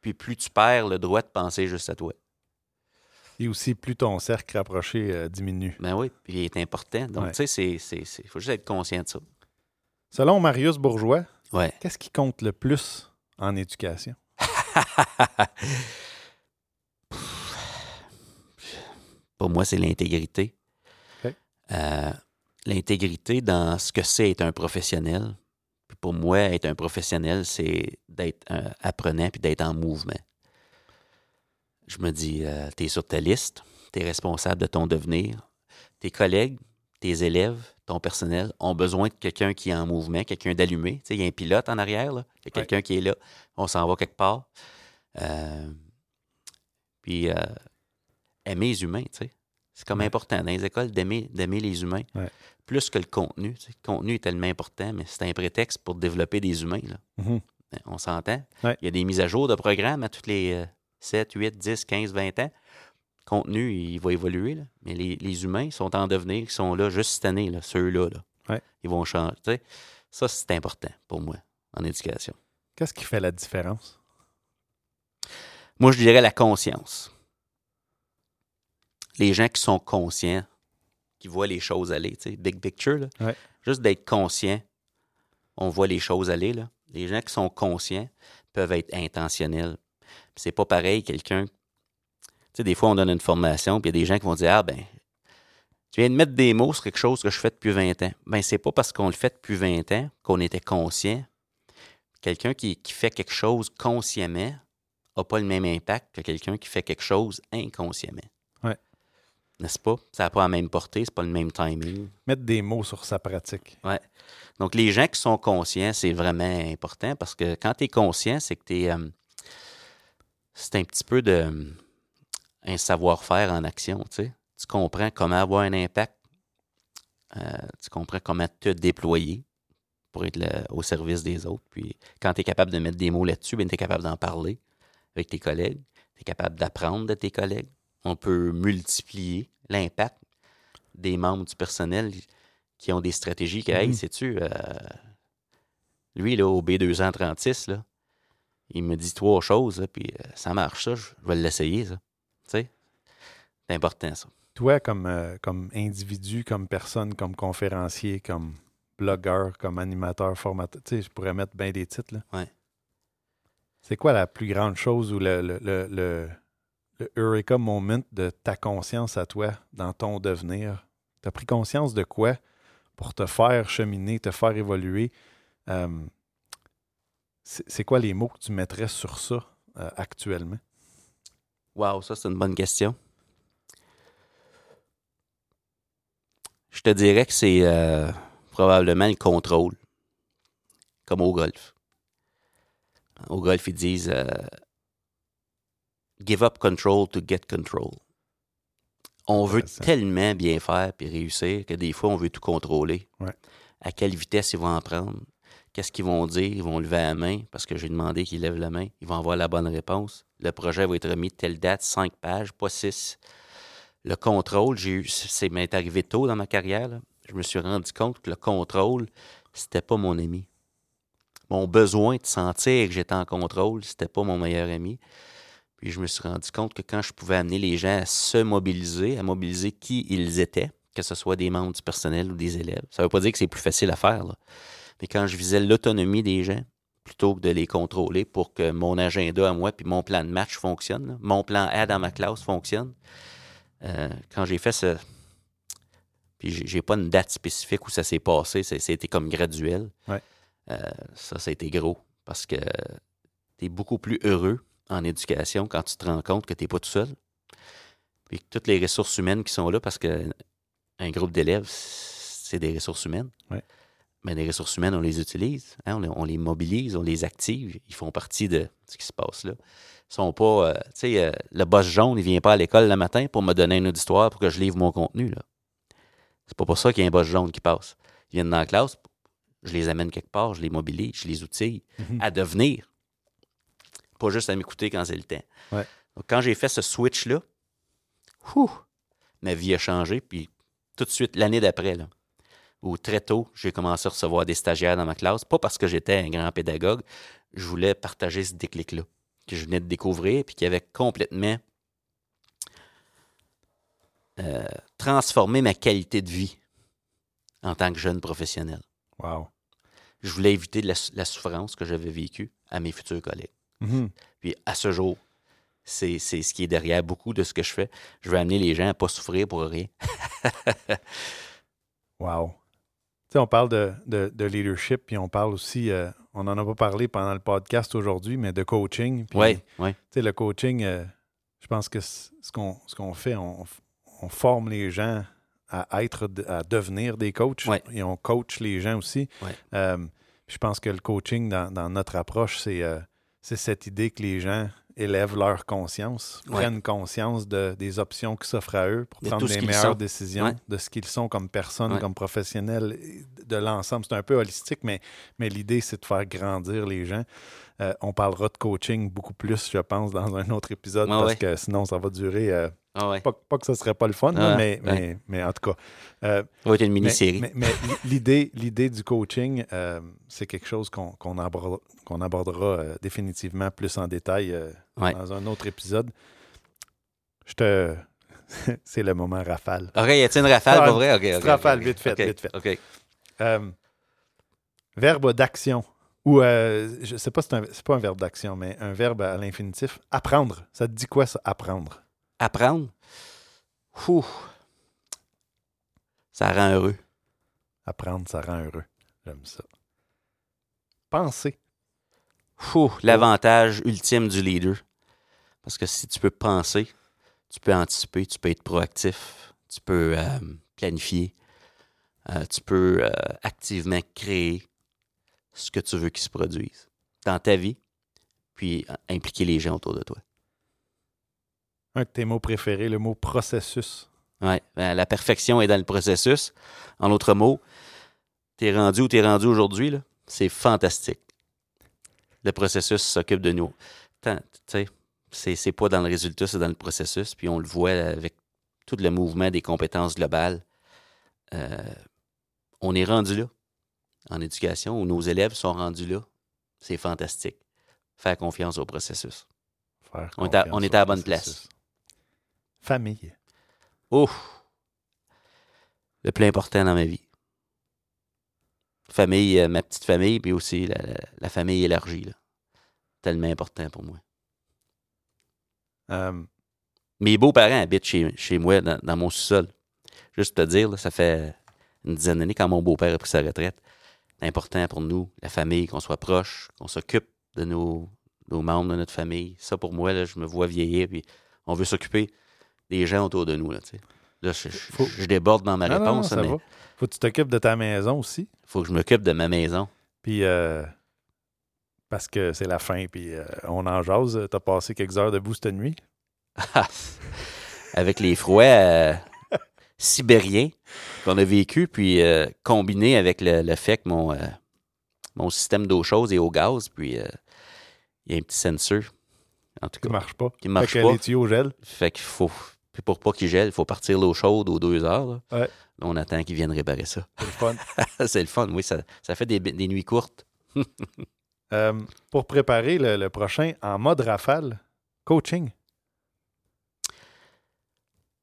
Puis plus tu perds le droit de penser juste à toi. Et aussi, plus ton cercle rapproché euh, diminue. Ben oui, puis il est important. Donc, Ouais. tu sais, il faut juste être conscient de ça. Selon Marius Bourgeois, Ouais. qu'est-ce qui compte le plus en éducation? Pour moi, c'est l'intégrité. Euh, l'intégrité dans ce que c'est être un professionnel. Puis pour moi, être un professionnel, c'est d'être un apprenant puis d'être en mouvement. Je me dis, tu es sur ta liste, tu es responsable de ton devenir. Tes collègues, tes élèves, ton personnel ont besoin de quelqu'un qui est en mouvement, quelqu'un d'allumé. Il y a un pilote en arrière, là. il y a quelqu'un qui est là. On s'en va quelque part. Euh, puis, euh, aimer les humains, tu sais. C'est comme Ouais. important dans les écoles d'aimer, d'aimer les humains. Ouais. Plus que le contenu. Le contenu est tellement important, mais c'est un prétexte pour développer des humains. Là. Mhm. Ben, On s'entend. Il y a des mises à jour de programmes à toutes les euh, 7, 8, 10, 15, 20 ans. Le contenu, il va évoluer, là. mais les, les humains sont en devenir, ils sont là juste cette année, là, ceux-là. Là. Ouais. Ils vont changer. Ça, c'est important pour moi en éducation. Qu'est-ce qui fait la différence? Moi, je dirais la conscience. Les gens qui sont conscients, qui voient les choses aller, tu sais, big picture, là. Ouais. juste d'être conscient, on voit les choses aller. Là. Les gens qui sont conscients peuvent être intentionnels. C'est pas pareil, quelqu'un. Tu sais, des fois, on donne une formation, puis il y a des gens qui vont dire Ah, ben, tu viens de mettre des mots sur quelque chose que je fais depuis 20 ans. Ben, c'est pas parce qu'on le fait depuis 20 ans qu'on était conscient. Quelqu'un qui, qui fait quelque chose consciemment n'a pas le même impact que quelqu'un qui fait quelque chose inconsciemment. Ouais. N'est-ce pas? Ça n'a pas la même portée, c'est pas le même timing. Mettre des mots sur sa pratique. Donc, les gens qui sont conscients, c'est vraiment important parce que quand tu es conscient, c'est que tu es. C'est un petit peu de. euh, un savoir-faire en action, tu sais. Tu comprends comment avoir un impact. Euh, tu comprends comment te déployer pour être le- au service des autres. Puis, quand tu es capable de mettre des mots là-dessus, tu es capable d'en parler avec tes collègues. Tu es capable d'apprendre de tes collègues. On peut multiplier l'impact des membres du personnel qui ont des stratégies qui, hey, Mhm. sais-tu, euh, lui, là, au B236, là, il me dit trois choses, là, puis euh, ça marche, ça, je je vais l'essayer, ça. Tu sais, c'est important, ça. Toi, comme, euh, comme individu, comme personne, comme conférencier, comme blogueur, comme animateur, formateur, tu sais, je pourrais mettre bien des titres. Là. Ouais. C'est quoi la plus grande chose ou le, le, le, le, le Eureka moment de ta conscience à toi dans ton devenir? Tu as pris conscience de quoi pour te faire cheminer, te faire évoluer? Euh, c'est quoi les mots que tu mettrais sur ça euh, actuellement? Wow, ça, c'est une bonne question. Je te dirais que c'est euh, probablement le contrôle, comme au golf. Au golf, ils disent euh, Give up control to get control. On veut tellement bien faire puis réussir que des fois, on veut tout contrôler. Ouais. À quelle vitesse ils vont en prendre? Qu'est-ce qu'ils vont dire? Ils vont lever la main parce que j'ai demandé qu'ils lèvent la main. Ils vont avoir la bonne réponse. Le projet va être remis telle date, cinq pages, pas six. Le contrôle, j'ai eu, c'est m'est arrivé tôt dans ma carrière. Je me suis rendu compte que le contrôle, c'était pas mon ami. Mon besoin de sentir que j'étais en contrôle, c'était pas mon meilleur ami. Puis je me suis rendu compte que quand je pouvais amener les gens à se mobiliser, à mobiliser qui ils étaient, que ce soit des membres du personnel ou des élèves, ça veut pas dire que c'est plus facile à faire. Mais quand je visais l'autonomie des gens, plutôt que de les contrôler pour que mon agenda à moi puis mon plan de match fonctionne, là, mon plan A dans ma classe fonctionne, euh, quand j'ai fait ce. Puis j'ai pas une date spécifique où ça s'est passé, c'était comme graduel. Ouais. Euh, ça, ça a été gros parce que tu es beaucoup plus heureux en éducation quand tu te rends compte que tu n'es pas tout seul. Puis que toutes les ressources humaines qui sont là, parce que un groupe d'élèves, c'est des ressources humaines. Ouais. Mais les ressources humaines, on les utilise, hein, on, les- on les mobilise, on les active. Ils font partie de ce qui se passe là. Ils sont pas. euh, tu sais, euh, le boss jaune, il vient pas à l'école le matin pour me donner une auditoire pour que je livre mon contenu. là. C'est pas pour ça qu'il y a un boss jaune qui passe. Ils viennent dans la classe, je les amène quelque part, je les mobilise, je les outille Mhm. à devenir. Pas juste à m'écouter quand c'est le temps. Ouais. Donc, quand j'ai fait ce switch-là, ma vie a changé. Puis tout de suite, l'année d'après, là, où très tôt, j'ai commencé à recevoir des stagiaires dans ma classe, pas parce que j'étais un grand pédagogue, je voulais partager ce déclic-là que je venais de découvrir, puis qui avait complètement euh, transformé ma qualité de vie en tant que jeune professionnel. Wow. Je voulais éviter de la, la souffrance que j'avais vécue à mes futurs collègues. Mhm. Puis à ce jour, c'est ce qui est derrière beaucoup de ce que je fais. Je veux amener les gens à pas souffrir pour rien. Wow. Sais, on parle de, de- de leadership, puis on parle aussi, euh, on n'en a pas parlé pendant le podcast aujourd'hui, mais de coaching. Oui, oui. Tu sais, le coaching, euh, je pense que ce qu'on fait, on, on forme les gens à être, à devenir des coachs Ouais. et on coach les gens aussi. Ouais. Euh, je pense que le coaching, dans, dans notre approche, c'est c'est cette idée que les gens élèvent leur conscience, Ouais. prennent conscience de, des options qui s'offrent à eux pour De prendre les meilleures sont. décisions, Ouais. de ce qu'ils sont comme personnes, Ouais. comme professionnels, et de l'ensemble. C'est un peu holistique, mais, mais l'idée, c'est de faire grandir les gens. Euh, on parlera de coaching beaucoup plus, je pense, dans un autre épisode, parce que sinon, ça va durer. euh, Ah ouais. pas, pas que ce serait pas le fun, là, Ah, mais, ouais. mais, mais en tout cas. euh, Ça va être une mais, mini-série. mais- mais l'idée, l'idée du coaching, euh, c'est quelque chose qu'on abordera, euh, définitivement plus en détail Ouais. dans un autre épisode. Je te. c'est le moment rafale. OK, y a-t-il une rafale, Ah, pas vrai? OK, petite OK, rafale, vite fait, vite fait. OK. Verbe d'action. Ou, je sais pas si c'est pas un verbe d'action, mais un verbe à l'infinitif. Apprendre. Ça te dit quoi, ça, apprendre? Apprendre. Ouh. Ça rend heureux. Apprendre, ça rend heureux. J'aime ça. Penser. L'avantage ultime du leader. Parce que si tu peux penser, tu peux anticiper, tu peux être proactif, tu peux euh, planifier, euh, tu peux euh, activement créer ce que tu veux qu'il se produise dans ta vie, puis impliquer les gens autour de toi. Un de tes mots préférés, le mot processus. Ouais, ben, la perfection est dans le processus. En d'autres mots, t'es rendu où t'es rendu aujourd'hui, là, c'est fantastique. Le processus s'occupe de nous. Tant- Tu sais, c'est, c'est pas dans le résultat, c'est dans le processus. Puis on le voit avec tout le mouvement des compétences globales. Euh, on est rendu là en éducation, où nos élèves sont rendus là. C'est fantastique. Faire confiance au processus. Faire On est à- on est à la bonne processus. Famille. Ouf! Le plus important dans ma vie. Famille, euh, ma petite famille, puis aussi la, la- la famille élargie. Là. Tellement important pour moi. Euh, Mes beaux-parents habitent chez, chez moi, dans, dans mon sous-sol. Juste te dire, là, ça fait une dizaine d'années quand mon beau-père a pris sa retraite. C'est important pour nous, la famille, qu'on soit proche, qu'on s'occupe de nos, nos membres de notre famille. Ça, pour moi, là, je me vois vieillir, puis on veut s'occuper des gens autour de nous. Là, tu sais. là je, je- Faut- je déborde dans ma non, non, non, réponse, ça mais va. Faut que tu t'occupes de ta maison aussi. faut que je m'occupe de ma maison. Puis, euh, parce que c'est la fin, puis euh, on en jase. T'as passé quelques heures debout cette nuit? Avec les froids euh, sibériens qu'on a vécu, puis euh, combiné avec le, le fait que mon, euh, mon système d'eau chaude est au gaz, puis euh, il y a un petit sensor, en tout Qui cas, marche pas. qui marche fait que pas. les tuyaux gèlent. Fait qu'il faut, puis pour pas qu'il gèle, il faut partir l'eau chaude aux deux heures. là. Ouais. On attend qu'ils viennent réparer ça. C'est le fun. c'est le fun, oui, ça, ça fait des, des nuits courtes. Euh, pour préparer le, le prochain en mode rafale, coaching.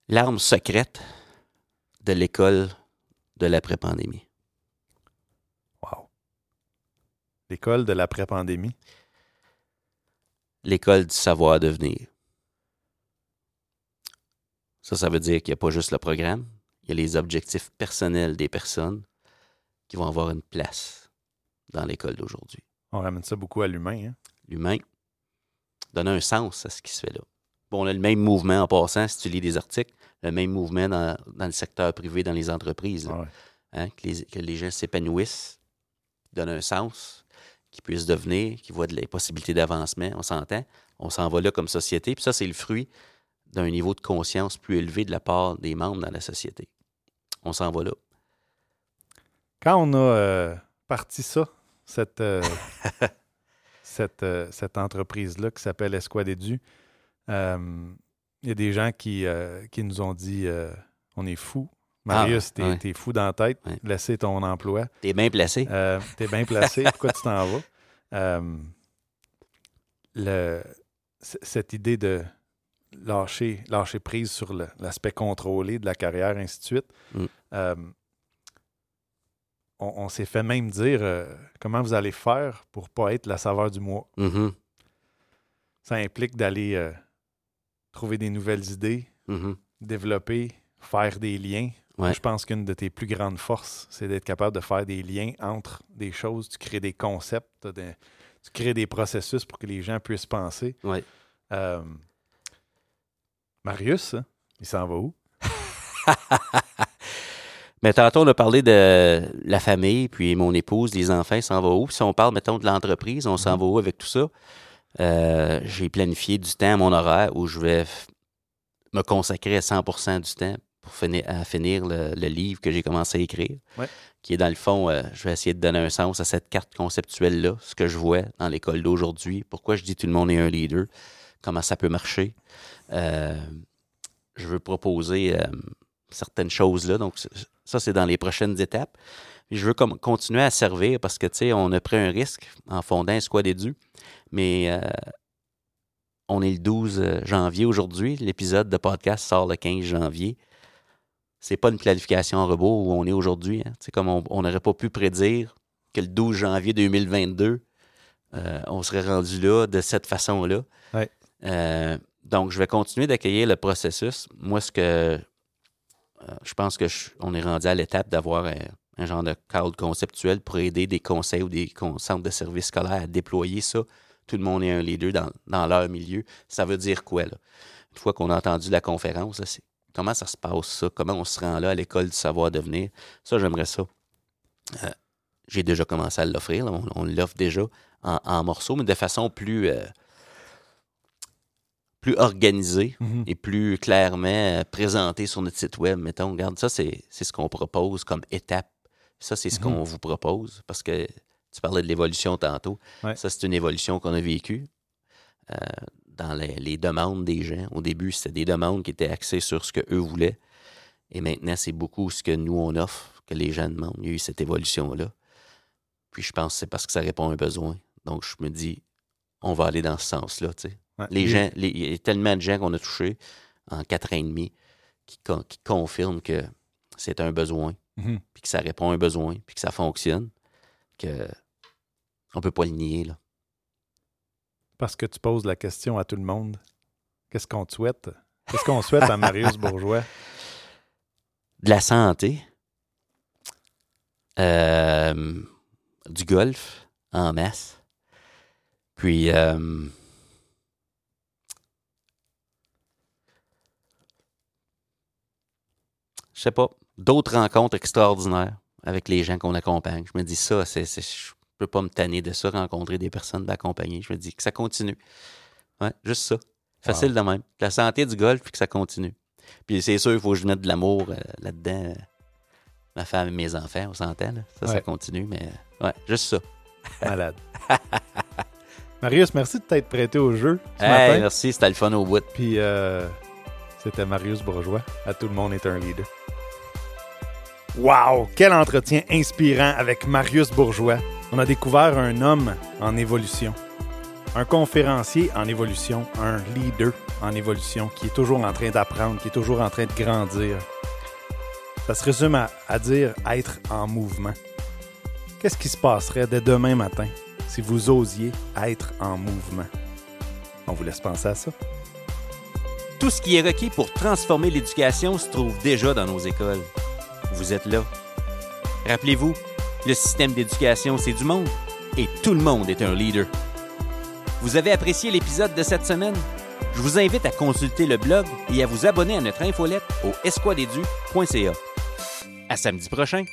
L'arme secrète de l'école de l'après-pandémie. Wow. L'école de l'après-pandémie. l'école du savoir devenir. Ça, ça veut dire qu'il n'y a pas juste le programme, il y a les objectifs personnels des personnes qui vont avoir une place dans l'école d'aujourd'hui. On ramène ça beaucoup à l'humain. hein? L'humain donne un sens à ce qui se fait là. Bon, on a le même mouvement en passant, si tu lis des articles, le même mouvement dans, dans le secteur privé, dans les entreprises. là. Ouais. Hein, que, les, que les gens s'épanouissent, donnent un sens, qu'ils puissent devenir, qu'ils voient de les possibilités d'avancement, on s'entend. On s'en va là comme société. Puis ça, c'est le fruit d'un niveau de conscience plus élevé de la part des membres dans la société. On s'en va là. Quand on a euh, parti ça, cette, euh, cette, euh, cette entreprise-là qui s'appelle Esquadedu, euh, il y a des gens qui, qui nous ont dit on est fou. Marius, Ah, t'es ouais. t'es fou dans la tête, Ouais. laissez ton emploi. T'es bien placé. T'es bien placé, pourquoi tu t'en vas? Le, cette idée de lâcher, lâcher prise sur l'aspect contrôlé de la carrière, ainsi de suite. Mm. Euh, on on s'est fait même dire euh, comment vous allez faire pour pas être la saveur du mois? Mhm, Ça implique d'aller euh, trouver des nouvelles idées, mhm. développer, faire des liens. Ouais. Je pense qu'une de tes plus grandes forces, c'est d'être capable de faire des liens entre des choses. Tu crées des concepts, des- tu crées des processus pour que les gens puissent penser. Ouais. Euh, Marius, hein, il s'en va où? Mais tantôt, on a parlé de la famille, puis mon épouse, les enfants, s'en va où? Puis si on parle, mettons, de l'entreprise, on s'en va où avec tout ça? Euh, J'ai planifié du temps à mon horaire où je vais me consacrer à 100% du temps pour finir, à finir le, le livre que j'ai commencé à écrire. Ouais. Qui est dans le fond, euh, je vais essayer de donner un sens à cette carte conceptuelle-là, ce que je vois dans l'école d'aujourd'hui, pourquoi je dis tout le monde est un leader, comment ça peut marcher. Euh, je veux proposer euh, certaines choses là. Donc, ça, c'est dans les prochaines étapes. Je veux comme continuer à servir parce que, tu sais, on a pris un risque en fondant un squad édu. Mais euh, on est le 12 janvier aujourd'hui. L'épisode de podcast sort le 15 janvier. C'est pas une planification en robot où on est aujourd'hui. hein. Comme on n'aurait pas pu prédire que le 12 janvier 2022, euh, on serait rendu là de cette façon-là. Ouais. Euh, donc, je vais continuer d'accueillir le processus. Moi, ce que euh, je pense que on est rendu à l'étape d'avoir un, genre de cadre conceptuel pour aider des conseils ou des centres de services scolaires à déployer ça. Tout le monde est un leader dans, leur milieu. Ça veut dire quoi, là? Une fois qu'on a entendu la conférence, comment ça se passe, ça? Comment on se rend là à l'école du savoir devenir? Ça, j'aimerais ça. Euh, J'ai déjà commencé à l'offrir. On, l'offre déjà en, morceaux, mais de façon plus, plus organisée Mhm. et plus clairement euh, présenté sur notre site web. Mettons, regarde, ça, c'est c'est ce qu'on propose comme étape. Ça, c'est ce Mhm. qu'on vous propose parce que tu parlais de l'évolution tantôt. Ouais. Ça, c'est une évolution qu'on a vécue euh, dans les, les demandes des gens. Au début, c'était des demandes qui étaient axées sur ce qu'eux voulaient. Et maintenant, c'est beaucoup ce que nous, on offre que les gens demandent. Il y a eu cette évolution-là. Puis je pense que c'est parce que ça répond à un besoin. Donc je me dis, on va aller dans ce sens-là. Ouais. Les Et- gens, les- il y a tellement de gens qu'on a touchés en quatre ans et demi qui, con- qui confirment que c'est un besoin, Mhm. puis que ça répond à un besoin, puis que ça fonctionne, que on peut pas le nier. Là. Parce que tu poses la question à tout le monde. Qu'est-ce qu'on te souhaite? Qu'est-ce qu'on souhaite à Marius Bourgeois? De la santé, euh, du golf en masse, puis euh, je sais pas, d'autres rencontres extraordinaires avec les gens qu'on accompagne. Je me dis ça, c'est, je peux pas me tanner de ça, rencontrer des personnes d'accompagner. Je me dis que ça continue. Ouais, juste ça. Facile de même. La santé du golf, puis que ça continue. Puis c'est sûr, il faut que je mette de l'amour euh, là-dedans. euh, ma femme et mes enfants, on s'entend. Ça, ça continue, mais ouais, juste ça. Malade. Marius, merci de t'être prêté au jeu ce Hey, matin. merci, c'était le fun au bout. Puis euh, c'était Marius Bourgeois. À tout le monde est un leader. Wow! Quel entretien inspirant avec Marius Bourgeois. On a découvert un homme en évolution. Un conférencier en évolution, un leader en évolution qui est toujours en train d'apprendre, qui est toujours en train de grandir. Ça se résume à, à dire être en mouvement. Qu'est-ce qui se passerait dès demain matin? Si vous osiez être en mouvement? On vous laisse penser à ça. Tout ce qui est requis pour transformer l'éducation se trouve déjà dans nos écoles. Vous êtes là. Rappelez-vous, le système d'éducation, c'est du monde et tout le monde est un leader. Vous avez apprécié l'épisode de cette semaine? Je vous invite à consulter le blog et à vous abonner à notre infolette au esquadedu.ca. À samedi prochain!